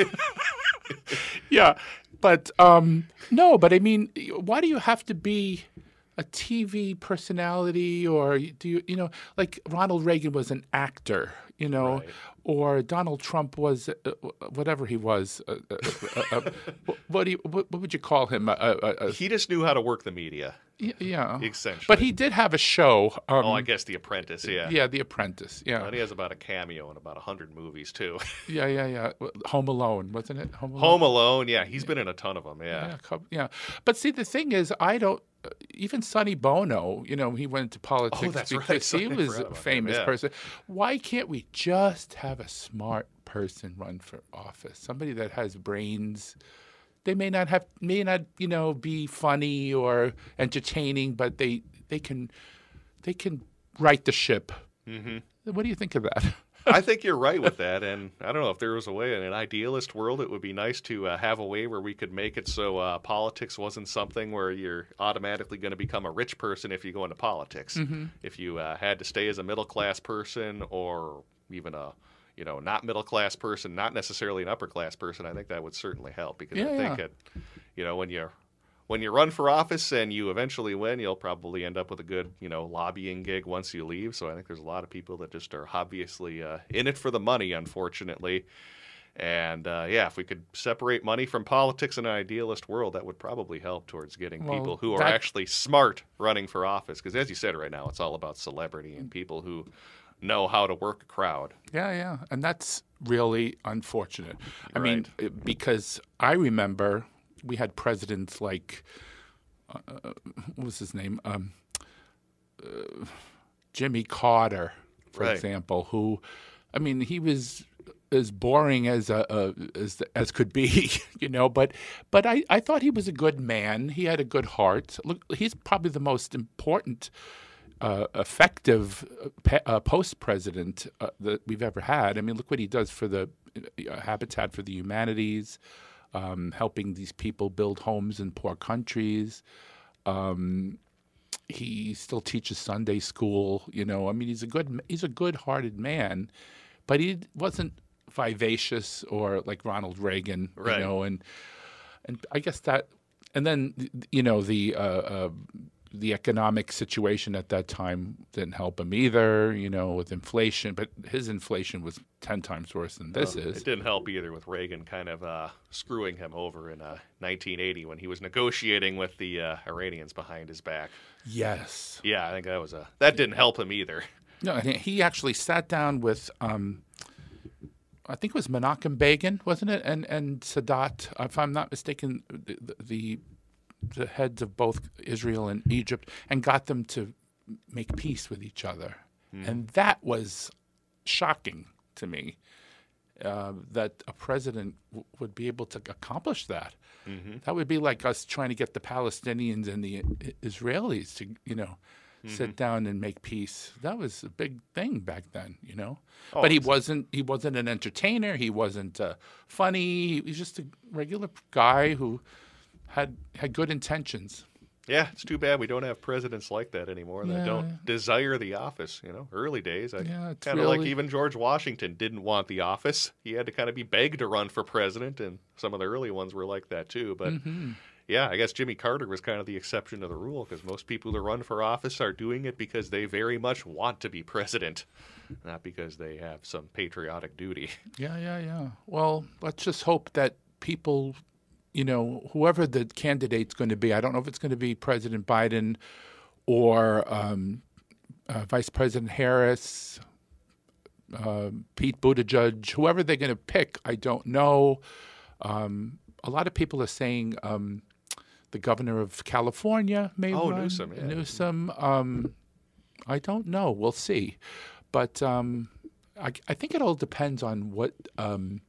Speaker 1: yeah, but um, no, but I mean, why do you have to be a TV personality, or do you, you know, like Ronald Reagan was an actor, you know,
Speaker 2: Right.
Speaker 1: Or Donald Trump was uh, whatever he was. Uh, uh, uh, uh, what do you, what, what would you call him? Uh, uh, uh,
Speaker 2: he just knew how to work the media,
Speaker 1: y- yeah,
Speaker 2: essentially.
Speaker 1: but he did have a show. Um,
Speaker 2: oh, I guess The Apprentice. Yeah.
Speaker 1: yeah, The Apprentice. Yeah,
Speaker 2: And he has about a cameo in about hundred movies too.
Speaker 1: yeah, yeah, yeah. Home Alone, wasn't it? Home Alone.
Speaker 2: Home Alone. Yeah, he's been in a ton of them. Yeah.
Speaker 1: Yeah, cou- yeah. But see, the thing is, I don't. uh, Even Sonny Bono, you know, he went into politics
Speaker 2: Oh, that's right.
Speaker 1: because he was a famous
Speaker 2: yeah.
Speaker 1: person. Why can't we just have a smart person run for office? Somebody that has brains. They may not have, may not, you know, be funny or entertaining, but they they can they can right the ship. Mm-hmm. What do you think of that?
Speaker 2: I think you're right with that, and I don't know if there was a way in an idealist world, it would be nice to uh, have a way where we could make it so uh, politics wasn't something where you're automatically going to become a rich person if you go into politics. If you uh, had to stay as a middle class person or even a you know not middle class person, not necessarily an upper class person, I think that would certainly help because I think
Speaker 1: yeah.
Speaker 2: it, you know when you when you run for office and you eventually win, you'll probably end up with a good, you know, lobbying gig once you leave. So I think there's a lot of people that just are obviously uh, in it for the money, unfortunately. And uh, yeah, if we could separate money from politics in an idealist world, that would probably help towards getting
Speaker 1: Well,
Speaker 2: people who are actually smart running for office. Because as you said, right now it's all about celebrity and people who know how to work a crowd.
Speaker 1: Yeah, yeah, and that's really unfortunate. I mean,
Speaker 2: Right.
Speaker 1: because I remember we had presidents like uh, uh, what was his name, um, uh, Jimmy Carter, for
Speaker 2: Right.
Speaker 1: example, who, I mean, he was as boring as a, a as as could be, you know. But but I, I thought he was a good man. He had a good heart. Look, he's probably the most important uh, effective uh, pe- uh, post president uh, that we've ever had. I mean, look what he does for the uh, Habitat for the Humanities, um, helping these people build homes in poor countries. Um, he still teaches Sunday school. You know, I mean, he's a good he's a good-hearted man, but he wasn't vivacious or like Ronald Reagan.
Speaker 2: Right.
Speaker 1: You know, and and I guess that, and then you know the uh, uh, the economic situation at that time didn't help him either. You know, with inflation, but his inflation was ten times worse than this
Speaker 2: Well,
Speaker 1: is.
Speaker 2: It didn't help either with Reagan kind of uh, screwing him over in uh, 1980 when he was negotiating with the uh, Iranians behind his back.
Speaker 1: Yes.
Speaker 2: Yeah, I think that was a that didn't help him either.
Speaker 1: No, he actually sat down with, um, I think it was Menachem Begin, wasn't it? And and Sadat, if I'm not mistaken, the, the the heads of both Israel and Egypt, and got them to make peace with each other, and that was shocking to me. Uh, that a president w- would be able to accomplish that. That would be like us trying to get the Palestinians and the I- Israelis to, you know, sit down and make peace. That was a big thing back then, you know.
Speaker 2: Oh,
Speaker 1: but he wasn't. He wasn't an entertainer. He wasn't uh, funny. He was just a regular guy who had had good intentions.
Speaker 2: Yeah, it's too bad we don't have presidents like that anymore that
Speaker 1: Yeah.
Speaker 2: don't desire the office. You know, early days, I
Speaker 1: Yeah,
Speaker 2: kind of like even George Washington didn't want the office. He had to kind of be begged to run for president, and some of the early ones were like that too. But
Speaker 1: Mm-hmm.
Speaker 2: yeah, I guess Jimmy Carter was kind of the exception to the rule because most people who run for office are doing it because they very much want to be president, not because they have some patriotic duty.
Speaker 1: Yeah, yeah, yeah. Well, let's just hope that people, you know, whoever the candidate's going to be, I don't know if it's going to be President Biden or um, uh, Vice President Harris, uh, Pete Buttigieg, whoever they're going to pick, I don't know. Um, a lot of people are saying um, the governor of California may
Speaker 2: Oh,
Speaker 1: run.
Speaker 2: Newsom, yeah.
Speaker 1: Newsom. Um, I don't know. We'll see. But um, I, I think it all depends on what um,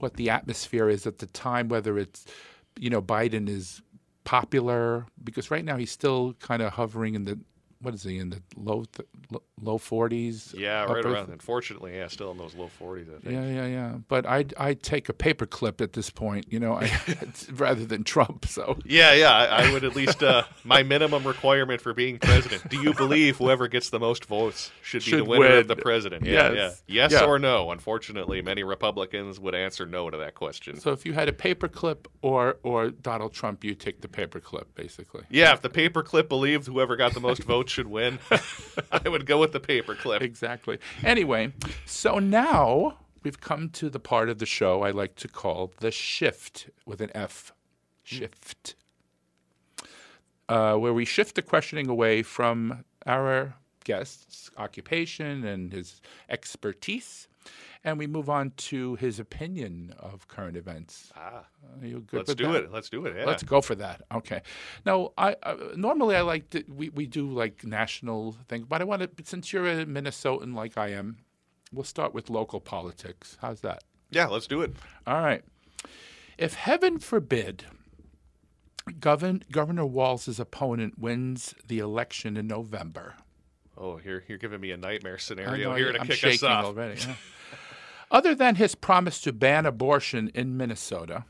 Speaker 1: what the atmosphere is at the time, whether it's you know, Biden is popular because right now he's still kind of hovering in the what is he in the low th- low forties?
Speaker 2: Yeah, right around. Unfortunately, yeah, still in those low forties. I think.
Speaker 1: Yeah, yeah, yeah. But I I take a paperclip at this point, you know, I, rather than Trump. So
Speaker 2: Yeah, yeah. I, I would at least uh, my minimum requirement for being president. Do you believe whoever gets the most votes should be
Speaker 1: Should
Speaker 2: the winner of the president? Yeah,
Speaker 1: Yes.
Speaker 2: yeah. Yes
Speaker 1: Yeah.
Speaker 2: or no? Unfortunately, many Republicans would answer no to that question.
Speaker 1: so if you had a paperclip or or Donald Trump, you take the paperclip, basically.
Speaker 2: Yeah, if the paperclip believed whoever got the most votes should win, I would go with the paperclip.
Speaker 1: Exactly. Anyway, so now we've come to the part of the show I like to call the shift with an F. Shift. Uh, where we shift the questioning away from our guest's occupation and his expertise, and we move on to his opinion of current events.
Speaker 2: Ah,
Speaker 1: Are you good
Speaker 2: let's do
Speaker 1: that?
Speaker 2: it. Let's do it. Yeah.
Speaker 1: Let's go for that. Okay. Now, I uh, normally I like to, we we do like national things, but I want to since you're a Minnesotan like I am, we'll start with local politics. How's that?
Speaker 2: yeah, let's do it.
Speaker 1: All right. If heaven forbid, Govern, Governor Walz's opponent wins the election in November.
Speaker 2: Oh, you're you're giving me a nightmare scenario
Speaker 1: know,
Speaker 2: here to
Speaker 1: I'm
Speaker 2: kick us off.
Speaker 1: already. yeah. Other than his promise to ban abortion in Minnesota,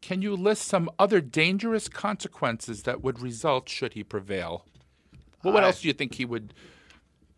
Speaker 1: can you list some other dangerous consequences that would result should he prevail? Well, what
Speaker 2: I-
Speaker 1: else do you think he would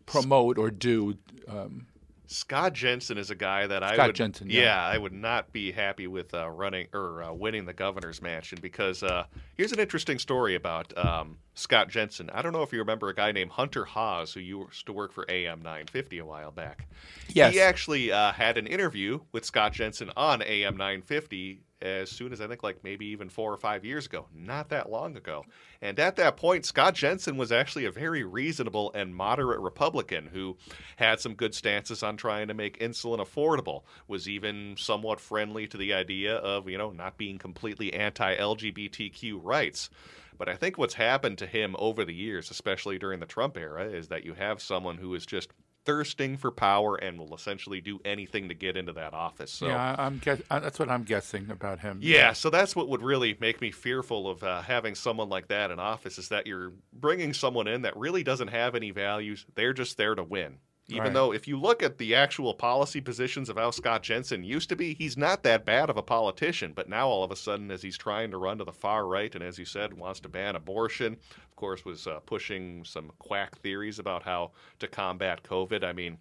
Speaker 1: promote or do? Um,
Speaker 2: Scott Jensen is a guy that I
Speaker 1: Scott
Speaker 2: would,
Speaker 1: Jensen, yeah.
Speaker 2: I would not be happy with uh, running or uh, winning the governor's mansion because uh, here's an interesting story about um, Scott Jensen. I don't know if you remember a guy named Hunter Haas who used to work for AM 950 a while back.
Speaker 1: Yes.
Speaker 2: he actually uh, had an interview with Scott Jensen on AM 950 as soon as I think like maybe even four or five years ago, not that long ago. And at that point, Scott Jensen was actually a very reasonable and moderate Republican who had some good stances on trying to make insulin affordable, was even somewhat friendly to the idea of, you know, not being completely anti LGBTQ rights. But I think what's happened to him over the years, especially during the Trump era, is that you have someone who is just thirsting for power and will essentially do anything to get into that office. So
Speaker 1: yeah, I'm guess, that's what I'm guessing about him.
Speaker 2: yeah, so that's what would really make me fearful of uh, having someone like that in office is that you're bringing someone in that really doesn't have any values. They're just there to win. Even
Speaker 1: Right.
Speaker 2: though, if you look at the actual policy positions of how Scott Jensen used to be, he's not that bad of a politician. But now, all of a sudden, as he's trying to run to the far right, and as you said, wants to ban abortion, of course, was uh, pushing some quack theories about how to combat COVID. I mean,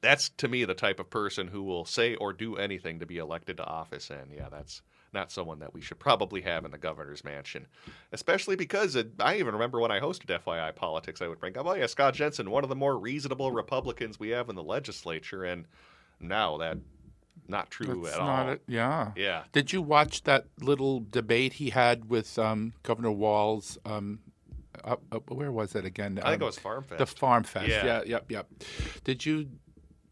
Speaker 2: that's to me the type of person who will say or do anything to be elected to office and yeah that's not someone that we should probably have in the governor's mansion especially because it, i even remember when i hosted fyi politics i would bring up oh yeah scott jensen one of the more reasonable republicans we have in the legislature and now that not true
Speaker 1: That's
Speaker 2: at
Speaker 1: not
Speaker 2: all
Speaker 1: it. Yeah.
Speaker 2: yeah
Speaker 1: Did you watch that little debate he had with um, Governor Walz? Um, up, up, where was it again?
Speaker 2: i think
Speaker 1: Um,
Speaker 2: it was farm fest
Speaker 1: the Farm Fest.
Speaker 2: Yeah.
Speaker 1: Yeah. Yep. Yep. Did you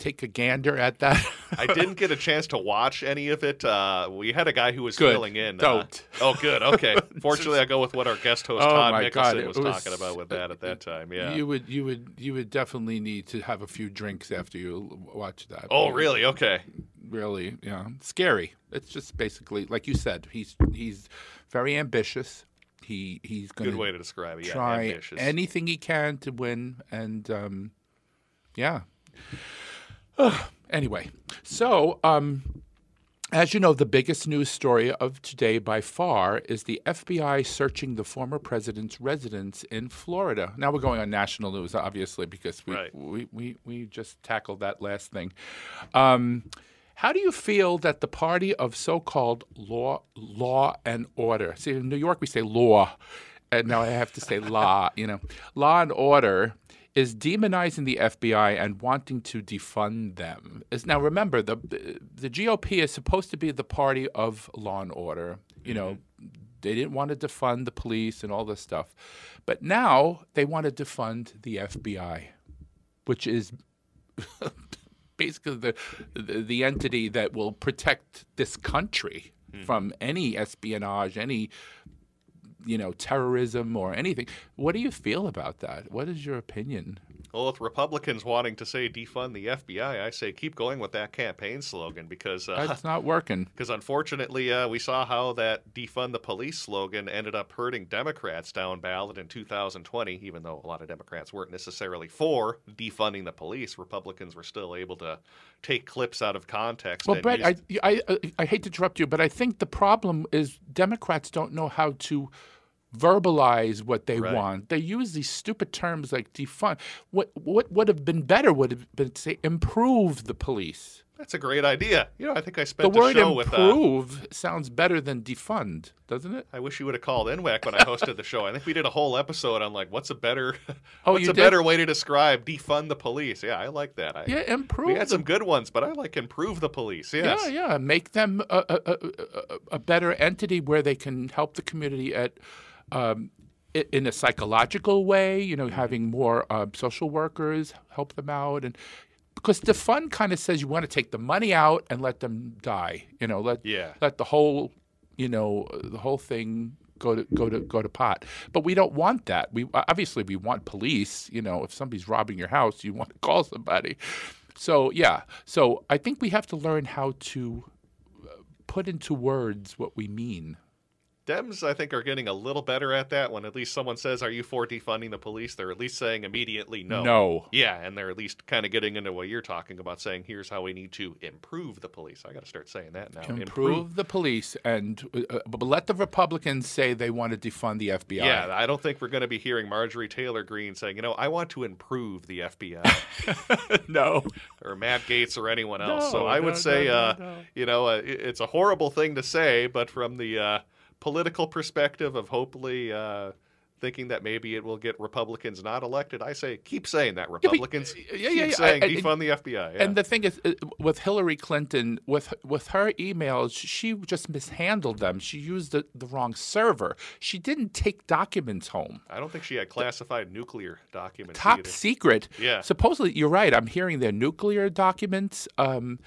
Speaker 1: take a gander at that?
Speaker 2: I didn't get a chance to watch any of it. Uh, we had a guy who was
Speaker 1: Good.
Speaker 2: filling in.
Speaker 1: Don't.
Speaker 2: Uh, oh, good. Okay. Fortunately, I go with what our guest host
Speaker 1: Oh,
Speaker 2: Todd Nicholson was,
Speaker 1: was-
Speaker 2: talking about with that at that time. Yeah.
Speaker 1: You would. You would. You would definitely need to have a few drinks after you watch that.
Speaker 2: oh, really? Okay.
Speaker 1: Really. Yeah. Scary. It's just basically like you said. He's he's very ambitious. He he's going
Speaker 2: Good
Speaker 1: to
Speaker 2: way to describe it. Yeah,
Speaker 1: try
Speaker 2: ambitious.
Speaker 1: anything he can to win, and um, yeah. Anyway, so um, as you know, the biggest news story of today by far is the FBI searching the former president's residence in Florida. Now we're going on national news, obviously, because we
Speaker 2: Right.
Speaker 1: we, we, we just tackled that last thing. Um, how do you feel that the party of so-called law, law and order? See, in New York we say law, and now I have to say law. You know, law and order is demonizing the FBI and wanting to defund them. Is now remember the the GOP is supposed to be the party of law and order. You know, mm-hmm. they didn't want to defund the police and all this stuff, but now they want to defund the FBI, which is basically the, the the entity that will protect this country hmm. from any espionage, any you know terrorism or anything. What do you feel about that? What is your opinion?
Speaker 2: Well, with Republicans wanting to say defund the FBI, I say keep going with that campaign slogan because uh,
Speaker 1: That's not working.
Speaker 2: because unfortunately uh, we saw how that defund the police slogan ended up hurting Democrats down ballot in 2020. Even though a lot of Democrats weren't necessarily for defunding the police, Republicans were still able to take clips out of context.
Speaker 1: Well, Brett,
Speaker 2: use-
Speaker 1: I, I, I hate to interrupt you, but I think the problem is Democrats don't know how to verbalize what they
Speaker 2: Right.
Speaker 1: want. They use these stupid terms like defund. What what would have been better would have been to say improve the police.
Speaker 2: that's a great idea. You know, I think I spent The
Speaker 1: word
Speaker 2: show with. Uh,
Speaker 1: improve sounds better than defund, doesn't it?
Speaker 2: I wish you would have called NWAC when I hosted the show. I think we did a whole episode on like what's a better,
Speaker 1: Oh,
Speaker 2: what's a
Speaker 1: did?
Speaker 2: better way to describe defund the police. Yeah, I like that. I,
Speaker 1: Yeah, improve.
Speaker 2: we had some good ones, but I like improve the police. Yes.
Speaker 1: Yeah, yeah. Make them a, a, a- a better entity where they can help the community at um, in a psychological way. You know, having more um, social workers help them out, and because the fund kind of says you want to take the money out and let them die. You know, let
Speaker 2: Yeah.
Speaker 1: let the whole you know the whole thing go to go to go to pot. But we don't want that. We obviously we want police. You know, if somebody's robbing your house, you want to call somebody. So yeah, so I think we have to learn how to uh, put into words what we mean.
Speaker 2: Dems, I think, are getting a little better at that. When at least someone says, "Are you for defunding the police?" They're at least saying immediately no.
Speaker 1: No.
Speaker 2: Yeah, and they're at least kind of getting into what you're talking about, saying, "Here's how we need to improve the police." I got to start saying that now.
Speaker 1: Improve the police and uh, but let the Republicans say they want to defund the FBI.
Speaker 2: Yeah, I don't think we're going to be hearing Marjorie Taylor Greene saying, "You know, I want to improve the FBI."
Speaker 1: no.
Speaker 2: or Matt Gaetz or anyone else. so
Speaker 1: No,
Speaker 2: I would say,
Speaker 1: no, no,
Speaker 2: uh,
Speaker 1: no.
Speaker 2: you know, uh, it- it's a horrible thing to say, but from the uh, political perspective of hopefully uh, thinking that maybe it will get Republicans not elected, I say keep saying that Republicans
Speaker 1: yeah,
Speaker 2: keep
Speaker 1: yeah, yeah,
Speaker 2: saying
Speaker 1: I- I-
Speaker 2: defund the FBI. Yeah.
Speaker 1: And the thing is, uh, with Hillary Clinton, with with her emails, she just mishandled them. She used the, the wrong server. She didn't take documents home.
Speaker 2: I don't think she had classified nuclear documents.
Speaker 1: Top
Speaker 2: either.
Speaker 1: secret.
Speaker 2: Yeah.
Speaker 1: Supposedly, you're right. I'm hearing they're nuclear documents. Um,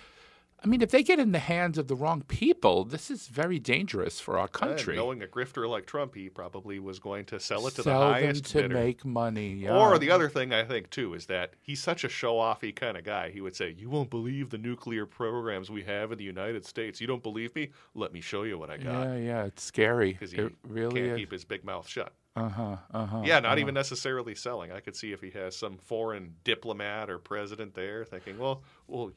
Speaker 1: I mean, if they get in the hands of the wrong people, this is very dangerous for our
Speaker 2: And
Speaker 1: country.
Speaker 2: knowing a grifter like Trump, he probably was going to sell it to
Speaker 1: Sell
Speaker 2: the highest
Speaker 1: to
Speaker 2: bidder.
Speaker 1: make money. Yeah.
Speaker 2: Or the other thing I think too is that he's such a show-offy kind of guy. He would say, "You won't believe the nuclear programs we have in the United States. You don't believe me? Let me show you what I got."
Speaker 1: Yeah, yeah, it's scary.
Speaker 2: Because he
Speaker 1: It really
Speaker 2: can't
Speaker 1: is.
Speaker 2: keep his big mouth shut.
Speaker 1: Uh huh. Uh huh.
Speaker 2: Yeah, not even necessarily selling. I could see if he has some foreign diplomat or president there thinking, "Well, well,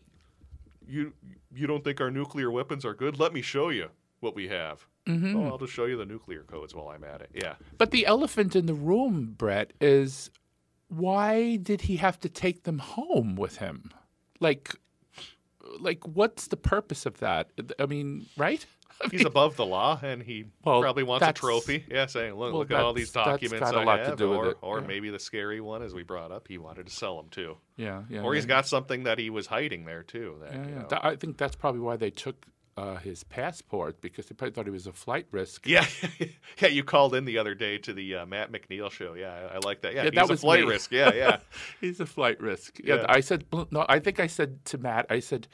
Speaker 2: you you don't think our nuclear weapons are good? Let me show you what we have.
Speaker 1: Mm-hmm.
Speaker 2: Oh, I'll just show you the nuclear codes while I'm at it." Yeah.
Speaker 1: But the elephant in the room, Brett, is why did he have to take them home with him? Like, like what's the purpose of that? I mean, right? I
Speaker 2: He's
Speaker 1: mean,
Speaker 2: above the law, and he
Speaker 1: Well,
Speaker 2: probably wants a trophy. Yeah, saying, "Look,
Speaker 1: well,
Speaker 2: look at all these documents I
Speaker 1: lot to
Speaker 2: have."
Speaker 1: do with
Speaker 2: or,
Speaker 1: it,
Speaker 2: or
Speaker 1: yeah.
Speaker 2: maybe the scary one, as we brought up, he wanted to sell them too.
Speaker 1: yeah, yeah.
Speaker 2: or he's
Speaker 1: yeah,
Speaker 2: got something that he was hiding there too. That,
Speaker 1: Yeah, yeah.
Speaker 2: know-
Speaker 1: I think that's probably why they took uh, his passport because they probably thought he was a flight risk.
Speaker 2: yeah, yeah. You called in the other day to the uh, Matt McNeil show. Yeah, I, I like that. Yeah,
Speaker 1: Yeah,
Speaker 2: he's
Speaker 1: that
Speaker 2: a flight
Speaker 1: me.
Speaker 2: risk. Yeah, yeah.
Speaker 1: He's a flight risk. Yeah,
Speaker 2: Yeah.
Speaker 1: I said no. I think I said to Matt. I said,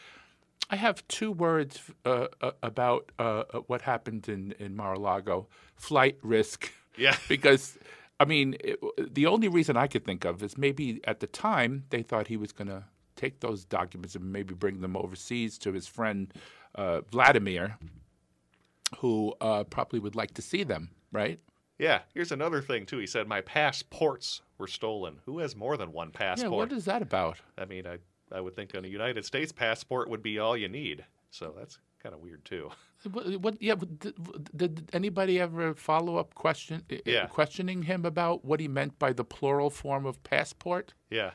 Speaker 1: I have two words uh, uh, about uh, uh, what happened in in Mar-a-Lago: flight risk.
Speaker 2: Yeah.
Speaker 1: because I mean, it, the only reason I could think of is maybe at the time they thought he was going to take those documents and maybe bring them overseas to his friend uh, Vladimir, who uh, probably would like to see them. Right?
Speaker 2: Yeah, here's another thing too. He said my passports were stolen. Who has more than one passport? Yeah.
Speaker 1: What is that about?
Speaker 2: I mean, I I would think on a United States passport would be all you need. So that's kind of weird too.
Speaker 1: What, what yeah, did, did anybody ever follow up question
Speaker 2: Yeah.
Speaker 1: questioning him about what he meant by the plural form of passport?
Speaker 2: Yeah,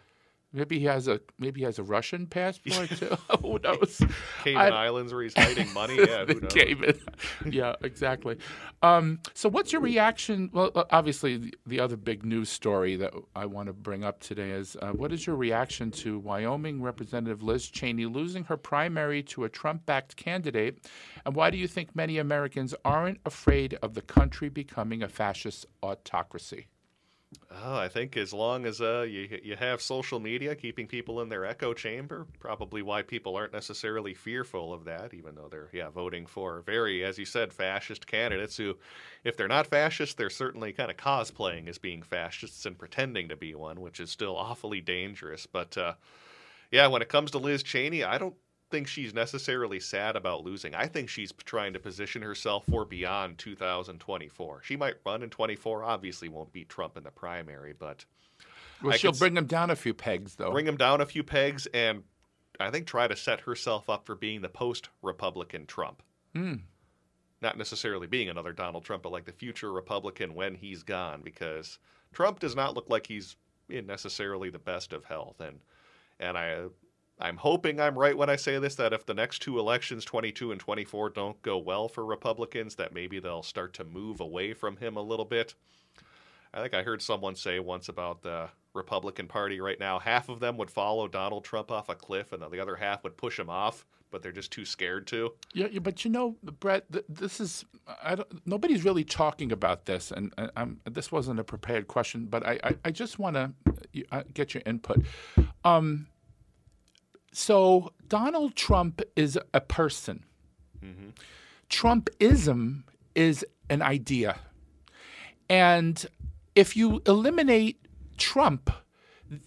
Speaker 1: Maybe he has a maybe he has a Russian passport too. Who knows?
Speaker 2: Cayman
Speaker 1: I-
Speaker 2: Islands where he's hiding money. Yeah, who knows?
Speaker 1: Cayman. yeah, exactly. Um, so, what's your reaction? Well, obviously, the, the other big news story that I want to bring up today is uh, what is your reaction to Wyoming Representative Liz Cheney losing her primary to a Trump backed candidate? And why do you think many Americans aren't afraid of the country becoming a fascist autocracy?
Speaker 2: Oh, I think as long as uh, you you have social media keeping people in their echo chamber, probably why people aren't necessarily fearful of that, even though they're yeah voting for very, as you said, fascist candidates who, if they're not fascist, they're certainly kind of cosplaying as being fascists and pretending to be one, which is still awfully dangerous. But uh, yeah, when it comes to Liz Cheney, I don't think she's necessarily sad about losing. I think she's trying to position herself for beyond 2024. She might run in 24. Obviously, won't beat Trump in the primary, but
Speaker 1: well, I she'll bring him down a few pegs, though.
Speaker 2: Bring him down a few pegs, and I think try to set herself up for being the post-Republican Trump.
Speaker 1: Hmm.
Speaker 2: Not necessarily being another Donald Trump, but like the future Republican when he's gone, because Trump does not look like he's in necessarily the best of health, and and I I'm hoping I'm right when I say this that if the next two elections, 22 and 24, don't go well for Republicans, that maybe they'll start to move away from him a little bit. I think I heard someone say once about the Republican Party right now, half of them would follow Donald Trump off a cliff and the other half would push him off, but they're just too scared to.
Speaker 1: Yeah, but you know, Brett, this is nobody's really talking about this, and, and this wasn't a prepared question, but I, I, I just want to uh, get your input. Um, so Donald Trump is a person. Mm-hmm. Trumpism is an idea. And if you eliminate Trump,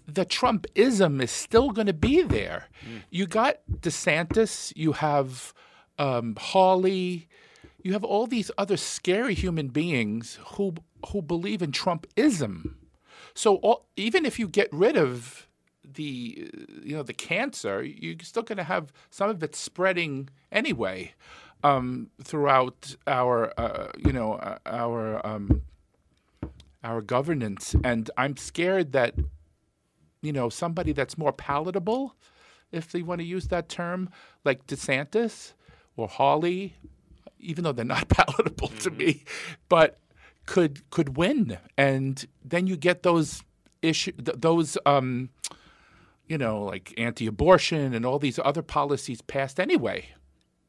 Speaker 1: the Trumpism is still going to be there. Mm. You got DeSantis, you have um, Hawley, you have all these other scary human beings who who believe in Trumpism. So all, even if you get rid of the you know the cancer, you're still going to have some of it spreading anyway um, throughout our uh, you know uh, our um, our governance. And I'm scared that you know somebody that's more palatable, if they want to use that term, like DeSantis or Hawley, even though they're not palatable mm-hmm. to me, but could could win, and then you get those issue th- those um, you know, like anti abortion and all these other policies passed anyway.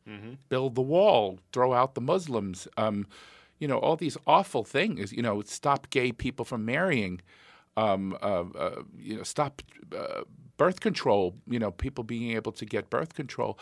Speaker 1: Mm-hmm. Build the wall, throw out the Muslims, um, you know, all these awful things, you know, stop gay people from marrying, um, uh, uh, you know, stop uh, birth control, you know, people being able to get birth control.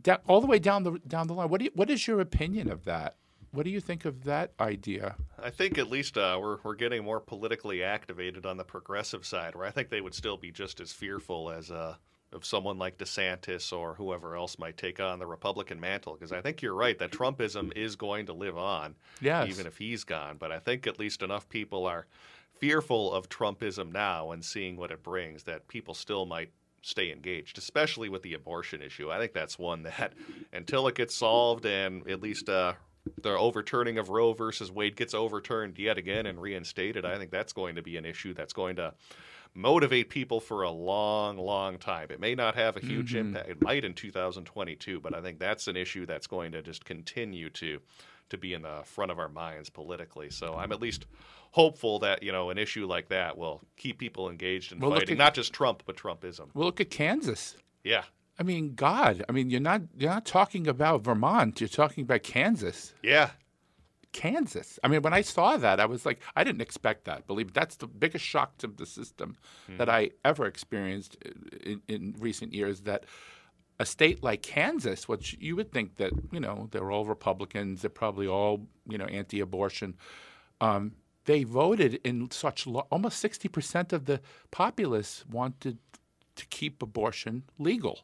Speaker 1: Da- all the way down the down the line. What you, what is your opinion of that? What do you think of that idea?
Speaker 2: I think at least uh, we're we're getting more politically activated on the progressive side, where I think they would still be just as fearful as uh, of someone like DeSantis or whoever else might take on the Republican mantle. Because I think you're right that Trumpism is going to live on,
Speaker 1: yes.
Speaker 2: even if he's gone. But I think at least enough people are fearful of Trumpism now and seeing what it brings that people still might stay engaged, especially with the abortion issue. I think that's one that until it gets solved and at least uh, the overturning of Roe versus Wade gets overturned yet again and reinstated, I think that's going to be an issue that's going to motivate people for a long, long time. It may not have a huge mm-hmm. impact. It might in 2022, but I think that's an issue that's going to just continue to to be in the front of our minds politically. So I'm at least hopeful that you know an issue like that will keep people engaged in well, fighting, at, not just Trump but Trumpism.
Speaker 1: Well, look at Kansas.
Speaker 2: Yeah,
Speaker 1: I mean, God. I mean, you're not you're not talking about Vermont. You're talking about Kansas.
Speaker 2: Yeah.
Speaker 1: Kansas. I mean, when I saw that, I was like, I didn't expect that. Believe me, that's the biggest shock to the system mm-hmm. that I ever experienced in, in, recent years. That a state like Kansas, which you would think that you know they're all Republicans, they're probably all you know anti-abortion. Um, they voted in such lo- almost sixty percent of the populace wanted to keep abortion legal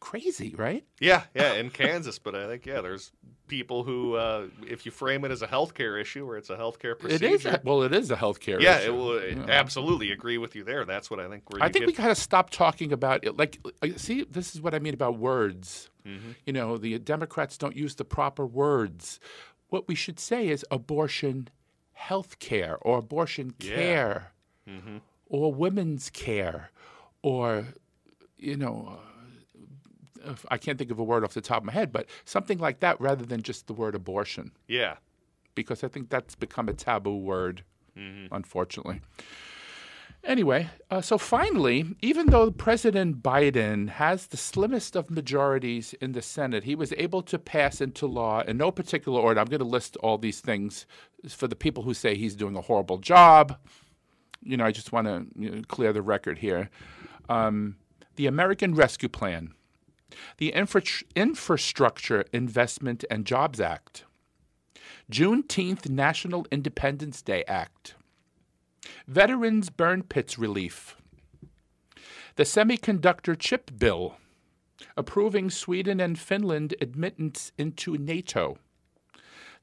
Speaker 1: crazy, right?
Speaker 2: Yeah, yeah, in Kansas, but I think yeah, there's people who, uh, if you frame it as a healthcare issue or it's a healthcare procedure,
Speaker 1: it is. A, well, it is a healthcare.
Speaker 2: Yeah,
Speaker 1: issue.
Speaker 2: it will yeah. absolutely agree with you there. That's what I think.
Speaker 1: We're I think get... we gotta stop talking about it. Like, uh, see, this is what I mean about words. Mm-hmm. You know, the Democrats don't use the proper words. What we should say is abortion health care or abortion care yeah. mm-hmm. or women's care or you know I can't think of a word off the top of my head, but something like that rather than just the word abortion.
Speaker 2: Yeah.
Speaker 1: Because I think that's become a taboo word, mm-hmm. unfortunately. Anyway, uh, so finally, even though President Biden has the slimmest of majorities in the Senate, he was able to pass into law in no particular order. I'm going to list all these things for the people who say he's doing a horrible job. You know, I just want to you know, clear the record here. Um, the American Rescue Plan, the Infra- Infrastructure Investment and Jobs Act, Juneteenth National Independence Day Act, Veterans Burn Pits Relief, the Semiconductor Chip Bill, approving Sweden and Finland admittance into NATO,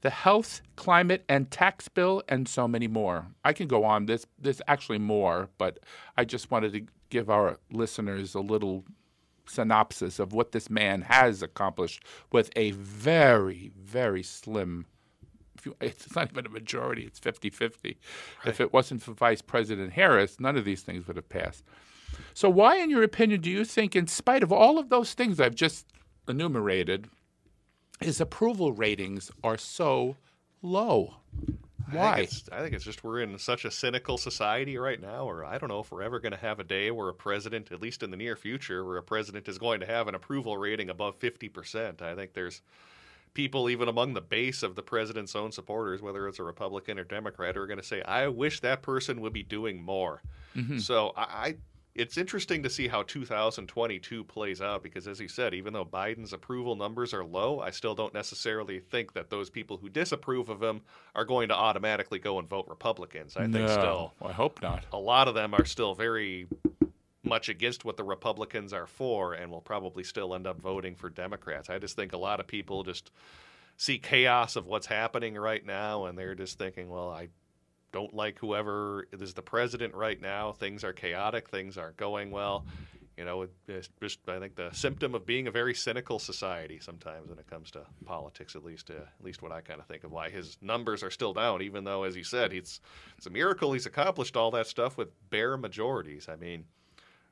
Speaker 1: the Health, Climate, and Tax Bill, and so many more. I can go on. This there's actually more, but I just wanted to give our listeners a little synopsis of what this man has accomplished with a very, very slim you, it's not even a majority, it's 50 50. Right. If it wasn't for Vice President Harris, none of these things would have passed. So, why, in your opinion, do you think, in spite of all of those things I've just enumerated, his approval ratings are so low? Why?
Speaker 2: I think, I think, it's, just we're in such a cynical society right now, or I don't know if we're ever going to have a day where a president, at least in the near future, where a president is going to have an approval rating above 50%. I think there's people, even among the base of the president's own supporters, whether it's a Republican or Democrat, are going to say, "I wish that person would be doing more." Mm-hmm. So I, I, it's interesting to see how 2022 plays out because, as you said, even though Biden's approval numbers are low, I still don't necessarily think that those people who disapprove of him are going to automatically go and vote Republicans. I
Speaker 1: no,
Speaker 2: think still,
Speaker 1: I hope not.
Speaker 2: A lot of them are still very much against what the Republicans are for and will probably still end up voting for Democrats. I just think a lot of people just see chaos of what's happening right now and they're just thinking, well, I don't like whoever is the president right now. Things are chaotic, things aren't going well. You know, it's just I think the symptom of being a very cynical society sometimes when it comes to politics. At least, uh, at least what I kind of think of why his numbers are still down, even though, as you said, it's it's a miracle he's accomplished all that stuff with bare majorities. I mean,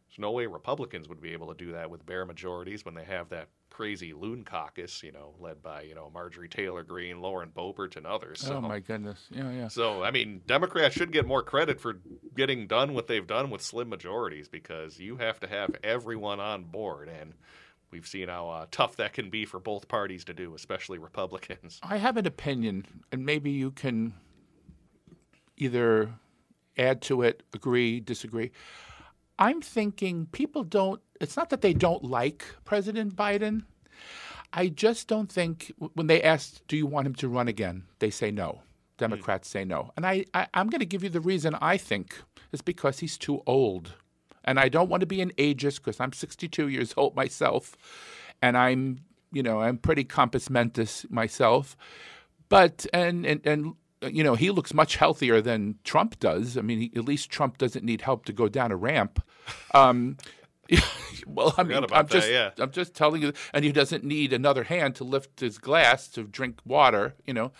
Speaker 2: there's no way Republicans would be able to do that with bare majorities when they have that crazy loon caucus, you know, led by, you know, Marjorie Taylor Greene, Lauren Boebert, and others.
Speaker 1: So, oh, my goodness. Yeah, yeah.
Speaker 2: So, I mean, Democrats should get more credit for getting done what they've done with slim majorities because you have to have everyone on board. And we've seen how uh, tough that can be for both parties to do, especially Republicans.
Speaker 1: I have an opinion, and maybe you can either add to it, agree, disagree. I'm thinking people don't, it's not that they don't like President Biden. I just don't think when they ask, do you want him to run again? They say no. Democrats say no. And I, I, I'm going to give you the reason I think is because he's too old. And I don't want to be an ageist because I'm 62 years old myself. And I'm, you know, I'm pretty compos mentis myself. But, and, and, and you know, he looks much healthier than Trump does. I mean, he, at least Trump doesn't need help to go down a ramp. Um, well, I mean, I'm just, yeah. I'm just telling you, and he doesn't need another hand to lift his glass to drink water, you know.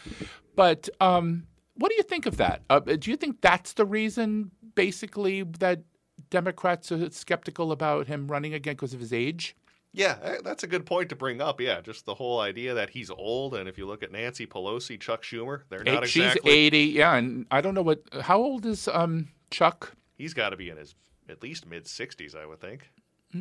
Speaker 1: But um, what do you think of that? Uh, do you think that's the reason, basically, that Democrats are skeptical about him running again because of his age?
Speaker 2: Yeah, eh, that's a good point to bring up. Yeah, just the whole idea that he's old, and if you look at Nancy Pelosi, Chuck Schumer, they're not
Speaker 1: exactly.
Speaker 2: She's
Speaker 1: eighty. Yeah, and I don't know what. How old is um, Chuck?
Speaker 2: He's got to be in his at least mid sixties, I would think.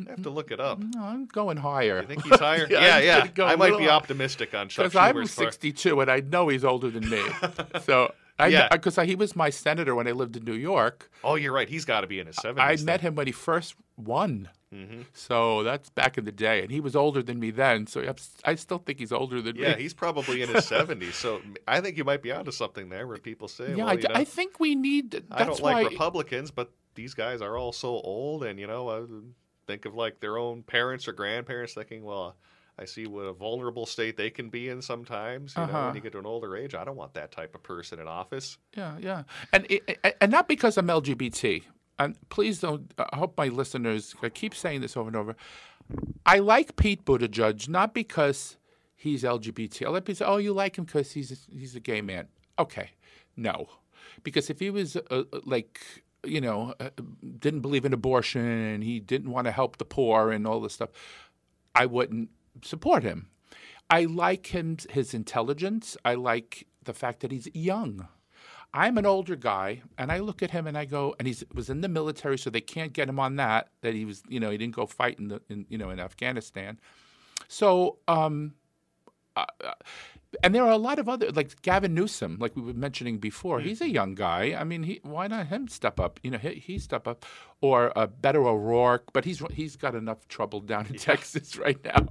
Speaker 2: I have to look it up.
Speaker 1: No, I'm going higher.
Speaker 2: You think he's higher? yeah, yeah. yeah. I might be optimistic on Chuck
Speaker 1: Because I'm 62 and I know he's older than me. so I yeah, because he was my senator when I lived in New York.
Speaker 2: Oh, you're right. He's got to be in his 70s.
Speaker 1: I met him when he first won. Mm-hmm. So that's back in the day, and he was older than me then. So I still think he's older than
Speaker 2: yeah,
Speaker 1: me.
Speaker 2: Yeah, he's probably in his 70s. So I think you might be onto something there, where people say,
Speaker 1: "Yeah,
Speaker 2: well,
Speaker 1: I,
Speaker 2: you know,
Speaker 1: I, think we need."
Speaker 2: I don't like Republicans, but these guys are all so old, and you know, I think of like their own parents or grandparents, thinking, "Well." I see what a vulnerable state they can be in sometimes. You uh-huh. know, when uh-huh. you get to an older age, I don't want that type of person in office.
Speaker 1: Yeah, yeah, and and not because I'm LGBT and please don't. I hope my listeners. I keep saying this over and over. I like Pete Buttigieg not because he's LGBT. I like people say, "Oh, you like him because he's a, he's a gay man." Okay, no, because if he was uh, like you know uh, didn't believe in abortion and he didn't want to help the poor and all this stuff, I wouldn't support him. I like him his intelligence. I like the fact that he's young. I'm an older guy, and I look at him and I go, and he was in the military, so they can't get him on that. That he was, you know, he didn't go fight in the, in, you know, in Afghanistan. So, um, uh, uh and there are a lot of other like Gavin Newsom, like we were mentioning before. He's a young guy. I mean, he, why not him step up? You know, he, he step up, or uh, Beto O'Rourke. But he's he's got enough trouble down in yeah. Texas right now.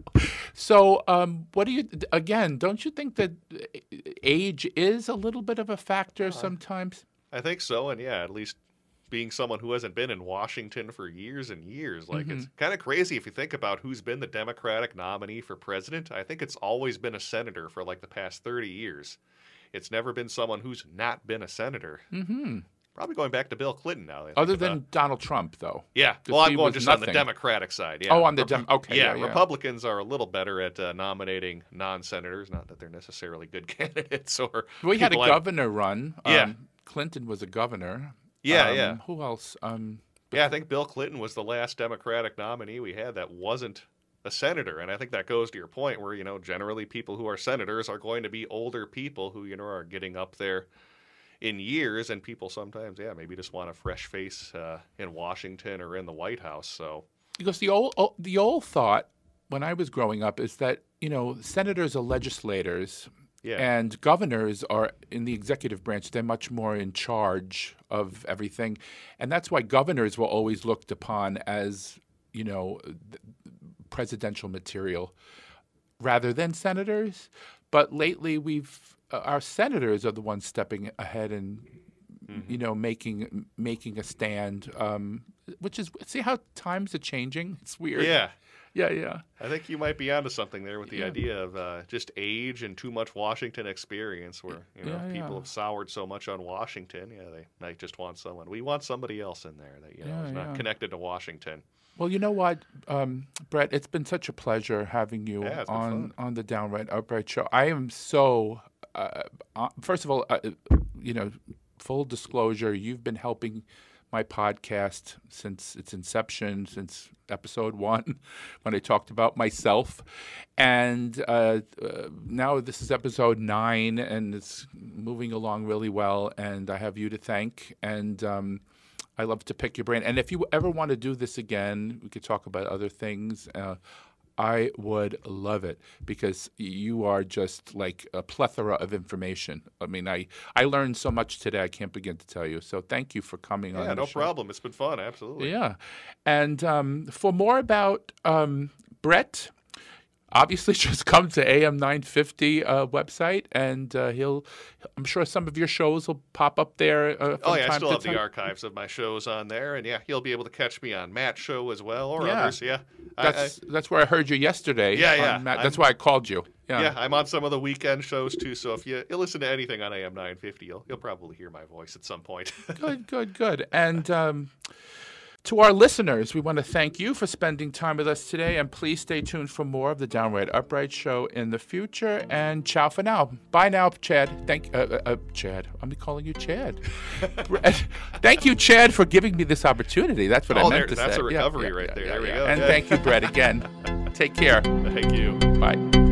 Speaker 1: So, um, what do you again? Don't you think that age is a little bit of a factor uh, sometimes?
Speaker 2: I think so, and yeah, at least being someone who hasn't been in Washington for years and years. Like mm-hmm. it's kind of crazy if you think about who's been the Democratic nominee for president. I think it's always been a senator for like the past 30 years. It's never been someone who's not been a senator.
Speaker 1: Mm-hmm.
Speaker 2: Probably going back to Bill Clinton now.
Speaker 1: Other than Donald Trump, though.
Speaker 2: Yeah. Well, I'm going just nothing. on the Democratic side. Yeah.
Speaker 1: Oh, on the Dem. Okay.
Speaker 2: Yeah,
Speaker 1: yeah, yeah,
Speaker 2: Republicans are a little better at uh, nominating non-senators. Not that they're necessarily good candidates or.
Speaker 1: We had a governor run.
Speaker 2: Um, yeah.
Speaker 1: Clinton was a governor.
Speaker 2: Yeah,
Speaker 1: um,
Speaker 2: yeah.
Speaker 1: Who else? Um,
Speaker 2: yeah, I think Bill Clinton was the last Democratic nominee we had that wasn't a senator, and I think that goes to your point where you know generally people who are senators are going to be older people who you know are getting up there in years, and people sometimes yeah maybe just want a fresh face uh, in Washington or in the White House. So
Speaker 1: because the old the old thought when I was growing up is that you know senators are legislators
Speaker 2: yeah.
Speaker 1: And governors are in the executive branch, they're much more in charge of everything. And that's why governors were always looked upon as, you know, presidential material rather than senators. But lately, we've uh, our senators are the ones stepping ahead and mm-hmm. you know making making a stand, um, which is see how times are changing. It's weird.
Speaker 2: Yeah,
Speaker 1: yeah, yeah.
Speaker 2: I think you might be onto something there with the yeah. idea of uh, just age and too much Washington experience, where you know
Speaker 1: yeah,
Speaker 2: people
Speaker 1: yeah.
Speaker 2: have soured so much on Washington. Yeah, they might just want someone. We want somebody else in there that you know is not connected to Washington.
Speaker 1: Well, you know what, um, Brett, it's been such a pleasure having you on on the Downright Upright show. I am so. Uh, uh, first of all, uh, you know, full disclosure, you've been helping my podcast since its inception, since episode one, when I talked about myself. And uh, uh, now this is episode nine, and it's moving along really well. And I have you to thank. And um, I love to pick your brain. And if you ever want to do this again, we could talk about other things. Uh, I would love it because you are just like a plethora of information. I mean, I, I learned so much today, I can't begin to tell you. So thank you for coming
Speaker 2: yeah,
Speaker 1: on.
Speaker 2: Yeah, no problem. It's been fun. Absolutely.
Speaker 1: Yeah. And um, for more about um, Brett, obviously just come to AM950 uh, website and uh, he'll I'm sure some of your shows will pop up there. Uh,
Speaker 2: oh yeah,
Speaker 1: I
Speaker 2: still have
Speaker 1: time.
Speaker 2: the archives of my shows on there, and yeah, you'll be able to catch me on Matt's show as well or yeah. others. Yeah,
Speaker 1: that's I, I, that's where I heard you yesterday.
Speaker 2: Yeah, yeah.
Speaker 1: Matt, that's why I called you. Yeah.
Speaker 2: yeah, I'm on some of the weekend shows too. So if you, you listen to anything on AM 950, you'll you'll probably hear my voice at some point.
Speaker 1: good, good, good. And um, to our listeners, we want to thank you for spending time with us today, and please stay tuned for more of the Downright Upright Show in the future. And ciao for now. Bye now, Chad. Thank uh, uh, uh Chad. I'm calling you Chad. thank you, Chad, for giving me this opportunity. That's what
Speaker 2: oh,
Speaker 1: I meant
Speaker 2: there,
Speaker 1: to
Speaker 2: that's
Speaker 1: say.
Speaker 2: That's a recovery
Speaker 1: yeah,
Speaker 2: right
Speaker 1: yeah,
Speaker 2: there.
Speaker 1: Yeah,
Speaker 2: there we
Speaker 1: go.
Speaker 2: And
Speaker 1: thank you, Brett, again. Take care.
Speaker 2: Thank you.
Speaker 1: Bye.